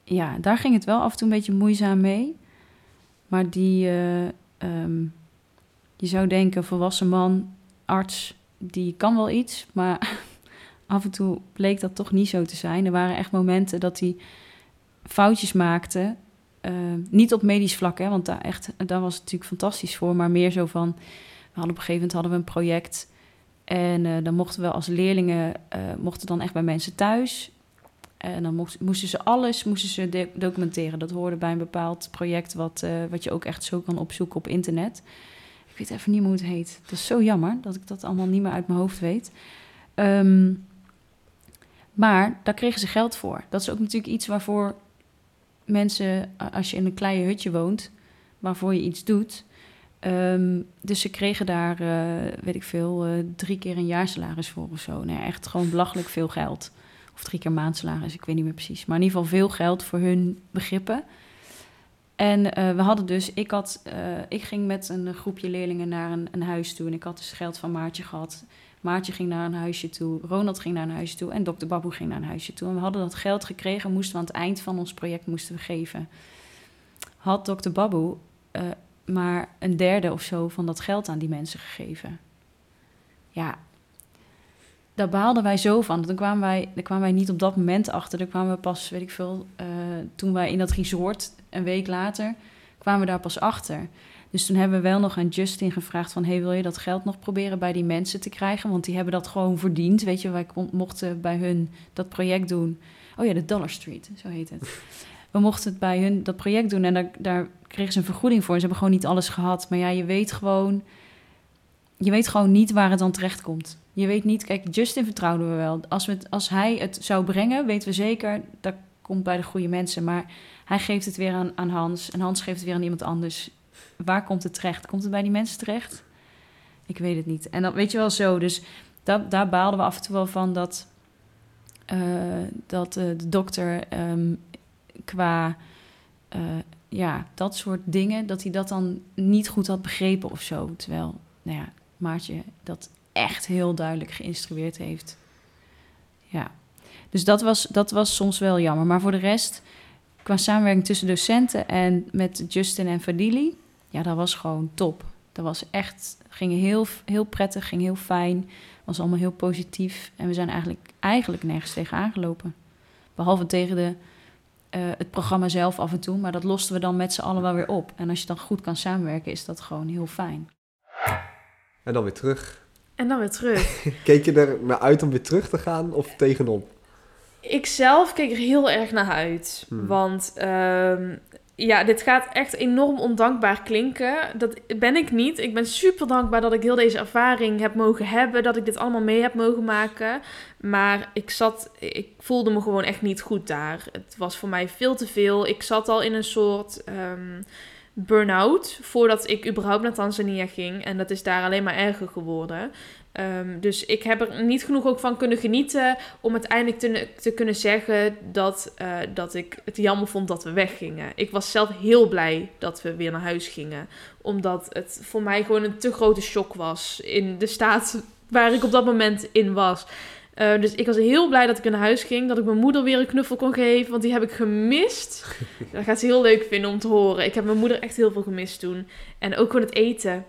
ja, daar ging het wel af en toe een beetje moeizaam mee. Maar die... Um, je zou denken, volwassen man, arts, die kan wel iets. Maar af en toe bleek dat toch niet zo te zijn. Er waren echt momenten dat hij foutjes maakte. Uh, niet op medisch vlak, hè, want daar, echt, daar was het natuurlijk fantastisch voor. Maar meer zo van, we hadden op een gegeven moment hadden we een project. En uh, dan mochten we als leerlingen, uh, mochten dan echt bij mensen thuis. En dan moesten ze alles moesten ze documenteren. Dat hoorde bij een bepaald project wat, wat je ook echt zo kan opzoeken op internet. Ik weet even niet hoe het heet. Dat is zo jammer dat ik dat allemaal niet meer uit mijn hoofd weet. Um, maar daar kregen ze geld voor. Dat is ook natuurlijk iets waarvoor mensen, als je in een kleine hutje woont, waarvoor je iets doet. Um, dus ze kregen daar, uh, weet ik veel, uh, drie keer een jaarsalaris voor of zo. Nee, echt gewoon belachelijk veel geld. Of drie keer maandsalaris, ik weet niet meer precies. Maar in ieder geval veel geld voor hun begrippen. En uh, we hadden dus, ik, had, ik ging met een groepje leerlingen naar een, een huis toe. En ik had dus geld van Maartje gehad. Maartje ging naar een huisje toe, Ronald ging naar een huisje toe en dokter Babu ging naar een huisje toe. En we hadden dat geld gekregen, moesten we aan het eind van ons project moesten we geven. Had dokter Babu uh, maar een derde of zo van dat geld aan die mensen gegeven. Ja, daar behaalden wij zo van. Dan kwamen wij, daar kwamen wij niet op dat moment achter. Daar kwamen we pas, weet ik veel, uh, toen wij in dat resort, een week later, kwamen we daar pas achter. Dus toen hebben we wel nog aan Justin gevraagd van... hey, wil je dat geld nog proberen bij die mensen te krijgen? Want die hebben dat gewoon verdiend. Weet je, wij mochten bij hun dat project doen. Oh ja, de Dollar Street, zo heet het. We mochten het bij hun dat project doen en daar, daar kregen ze een vergoeding voor. Ze hebben gewoon niet alles gehad. Maar ja, je weet gewoon... Je weet gewoon niet waar het dan terecht komt. Je weet niet... Kijk, Justin vertrouwden we wel. Als, we als hij het zou brengen, weten we zeker... dat komt bij de goede mensen. Maar hij geeft het weer aan, aan Hans. En Hans geeft het weer aan iemand anders waar komt het terecht? Komt het bij die mensen terecht? Ik weet het niet. En dan weet je wel zo. Dus daar baalden we af en toe wel van dat, uh, dat uh, de dokter um, qua uh, ja, dat soort dingen, dat hij dat dan niet goed had begrepen of zo. Terwijl, nou ja, Maartje dat echt heel duidelijk geïnstrueerd heeft. Ja. Dus dat was, dat was soms wel jammer. Maar voor de rest, qua samenwerking tussen docenten en met Justin en Fadili, ja, dat was gewoon top. Dat was echt, ging heel, heel prettig, ging heel fijn. Was allemaal heel positief. En we zijn eigenlijk, eigenlijk nergens tegen aangelopen. Behalve tegen de, uh, het programma zelf af en toe. Maar dat losten we dan met z'n allen wel weer op. En als je dan goed kan samenwerken, is dat gewoon heel fijn. En dan weer terug. En dan weer terug. Keek je er naar uit om weer terug te gaan of tegenop? Ik zelf keek er heel erg naar uit. Hmm. Want um, ja, dit gaat echt enorm ondankbaar klinken. Dat ben ik niet. Ik ben super dankbaar dat ik heel deze ervaring heb mogen hebben. Dat ik dit allemaal mee heb mogen maken. Maar ik zat, ik voelde me gewoon echt niet goed daar. Het was voor mij veel te veel. Ik zat al in een soort ehm, burn-out voordat ik überhaupt naar Tanzania ging. En dat is daar alleen maar erger geworden. Ehm, dus ik heb er niet genoeg ook van kunnen genieten om uiteindelijk te, te kunnen zeggen dat, eh, dat ik het jammer vond dat we weggingen. Ik was zelf heel blij dat we weer naar huis gingen, omdat het voor mij gewoon een te grote shock was in de staat waar ik op dat moment in was. Uh, dus ik was heel blij dat ik naar huis ging. Dat ik mijn moeder weer een knuffel kon geven. Want die heb ik gemist. Dat gaat ze heel leuk vinden om te horen. Ik heb mijn moeder echt heel veel gemist toen. En ook gewoon het eten.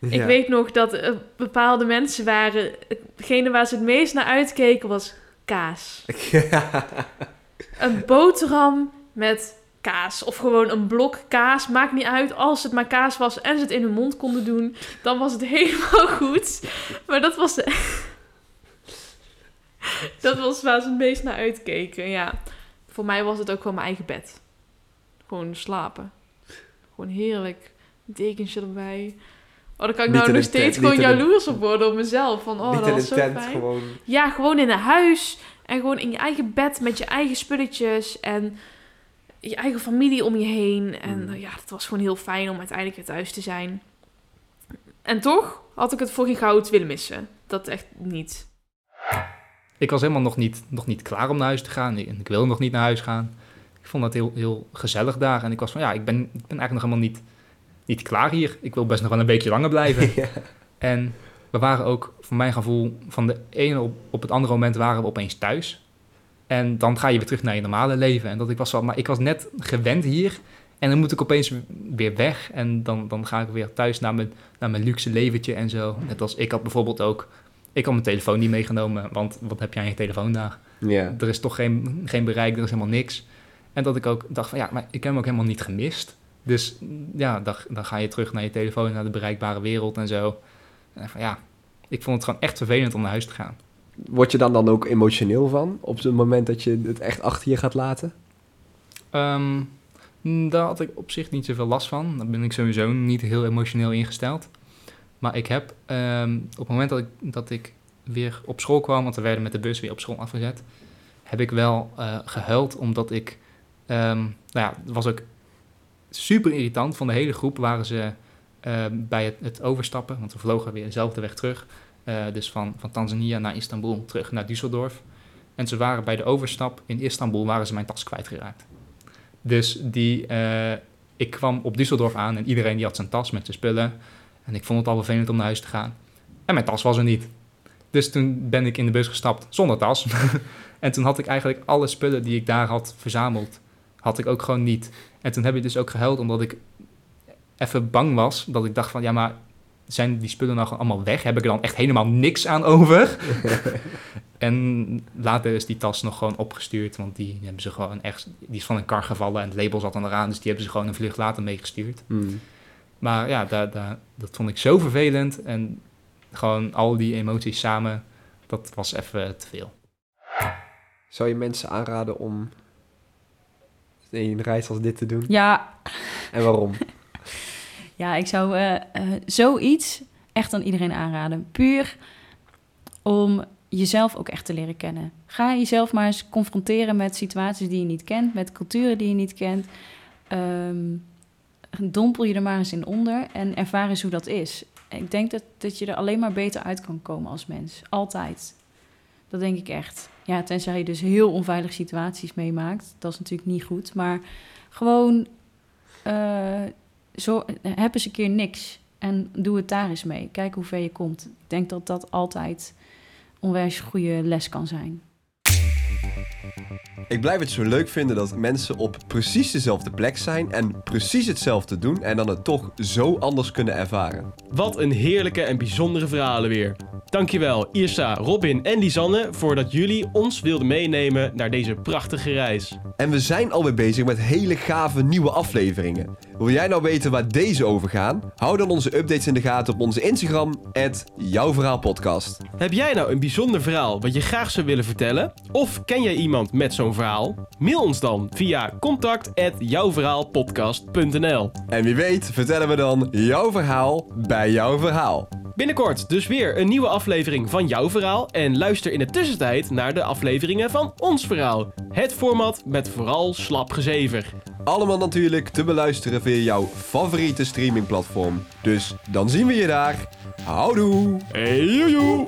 Ik weet nog dat er bepaalde mensen waren. Hetgene waar ze het meest naar uitkeken was kaas. Een boterham met kaas. Of gewoon een blok kaas. Maakt niet uit. Als het maar kaas was en ze het in hun mond konden doen, dan was het helemaal goed. Maar dat was. dat was waar ze het meest naar uitkeken. Ja. Voor mij was het ook gewoon mijn eigen bed. Gewoon slapen. Gewoon heerlijk. Dekentje erbij. Oh, dan kan ik nou nog steeds gewoon jaloers op worden op mezelf. Van, oh, dat was zo tent, fijn. Gewoon... Ja, gewoon in een huis. En gewoon in je eigen bed met je eigen spulletjes. En je eigen familie om je heen. En mm. ja, het was gewoon heel fijn om uiteindelijk weer thuis te zijn. En toch had ik het voor geen goud willen missen. Dat echt niet. Ik was helemaal nog niet, nog niet klaar om naar huis te gaan. En ik wilde nog niet naar huis gaan. Ik vond dat heel, heel gezellig daar. En ik was van, ja, ik ben, ik ben eigenlijk nog helemaal niet niet klaar hier. Ik wil best nog wel een beetje langer blijven. En we waren ook, voor mijn gevoel, van de ene op, op het andere moment waren we opeens thuis. En dan ga je weer terug naar je normale leven. En dat ik was wel, maar ik was net gewend hier. En dan moet ik opeens weer weg. En dan, dan ga ik weer thuis naar mijn, naar mijn luxe leventje en zo. Net als ik had bijvoorbeeld ook. Ik had mijn telefoon niet meegenomen. Want wat heb jij aan je telefoon daar? Ja. Er is toch geen, geen bereik, er is helemaal niks. En dat ik ook dacht van ja, maar ik heb hem ook helemaal niet gemist. Dus ja, dan, dan ga je terug naar je telefoon, naar de bereikbare wereld en zo. En van ja, ik vond het gewoon echt vervelend om naar huis te gaan. Word je dan dan ook emotioneel van op het moment dat je het echt achter je gaat laten? Um, daar had ik op zich niet zoveel last van. Daar ben ik sowieso niet heel emotioneel ingesteld. Maar ik heb ehm, op het moment dat ik, dat ik weer op school kwam, want we werden met de bus weer op school afgezet, heb ik wel uh, gehuild omdat ik, um, nou ja, het was ook super irritant. Van de hele groep waren ze uh, bij het, het, overstappen, want we vlogen weer dezelfde weg terug. Uh, dus van, van Tanzania naar Istanbul, terug naar Düsseldorf. En ze waren bij de overstap in Istanbul, waren ze mijn tas kwijtgeraakt. Dus die, uh, ik kwam op Düsseldorf aan en iedereen die had zijn tas met zijn spullen. En ik vond het al vervelend om naar huis te gaan. En mijn tas was er niet. Dus toen ben ik in de bus gestapt zonder tas. en toen had ik eigenlijk alle spullen die ik daar had verzameld, had ik ook gewoon niet. En toen heb ik dus ook gehuild omdat ik even bang was. Dat ik dacht van, ja, maar zijn die spullen nou allemaal weg? Heb ik er dan echt helemaal niks aan over? en later is die tas nog gewoon opgestuurd, want die hebben ze gewoon echt... Die is van een kar gevallen en het label zat dan eraan, dus die hebben ze gewoon een vlucht later meegestuurd. Hmm. Maar ja, daar, daar, dat vond ik zo vervelend en gewoon al die emoties samen, dat was even te veel. Zou je mensen aanraden om een reis als dit te doen? Ja. En waarom? ja, ik zou uh, uh, zoiets echt aan iedereen aanraden. Puur om jezelf ook echt te leren kennen. Ga jezelf maar eens confronteren met situaties die je niet kent, met culturen die je niet kent. Um, dompel je er maar eens in onder en ervaar eens hoe dat is. Ik denk dat, dat je er alleen maar beter uit kan komen als mens. Altijd. Dat denk ik echt. Ja, tenzij je dus heel onveilige situaties meemaakt. Dat is natuurlijk niet goed. Maar gewoon, uh, zo, heb eens een keer niks. En doe het daar eens mee. Kijk hoe ver je komt. Ik denk dat dat altijd onwijs goede les kan zijn. Ik blijf het zo leuk vinden dat mensen op precies dezelfde plek zijn en precies hetzelfde doen en dan het toch zo anders kunnen ervaren. Wat een heerlijke en bijzondere verhalen weer. Dankjewel Irsa, Robin en Lisanne voor dat jullie ons wilden meenemen naar deze prachtige reis. En we zijn alweer bezig met hele gave nieuwe afleveringen. Wil jij nou weten waar deze over gaan? Hou dan onze updates in de gaten op onze Instagram, Jouw Verhaal Podcast. Heb jij nou een bijzonder verhaal wat je graag zou willen vertellen? Of ken jij iemand met zo'n verhaal? Mail ons dan via contact@jouwverhaalpodcast.nl. En wie weet vertellen we dan jouw verhaal bij jouw verhaal. Binnenkort dus weer een nieuwe aflevering van jouw verhaal en luister in de tussentijd naar de afleveringen van ons verhaal. Het format met vooral slap gezever. Allemaal natuurlijk te beluisteren via jouw favoriete streamingplatform. Dus dan zien we je daar. Houdoe! Hey joejoe!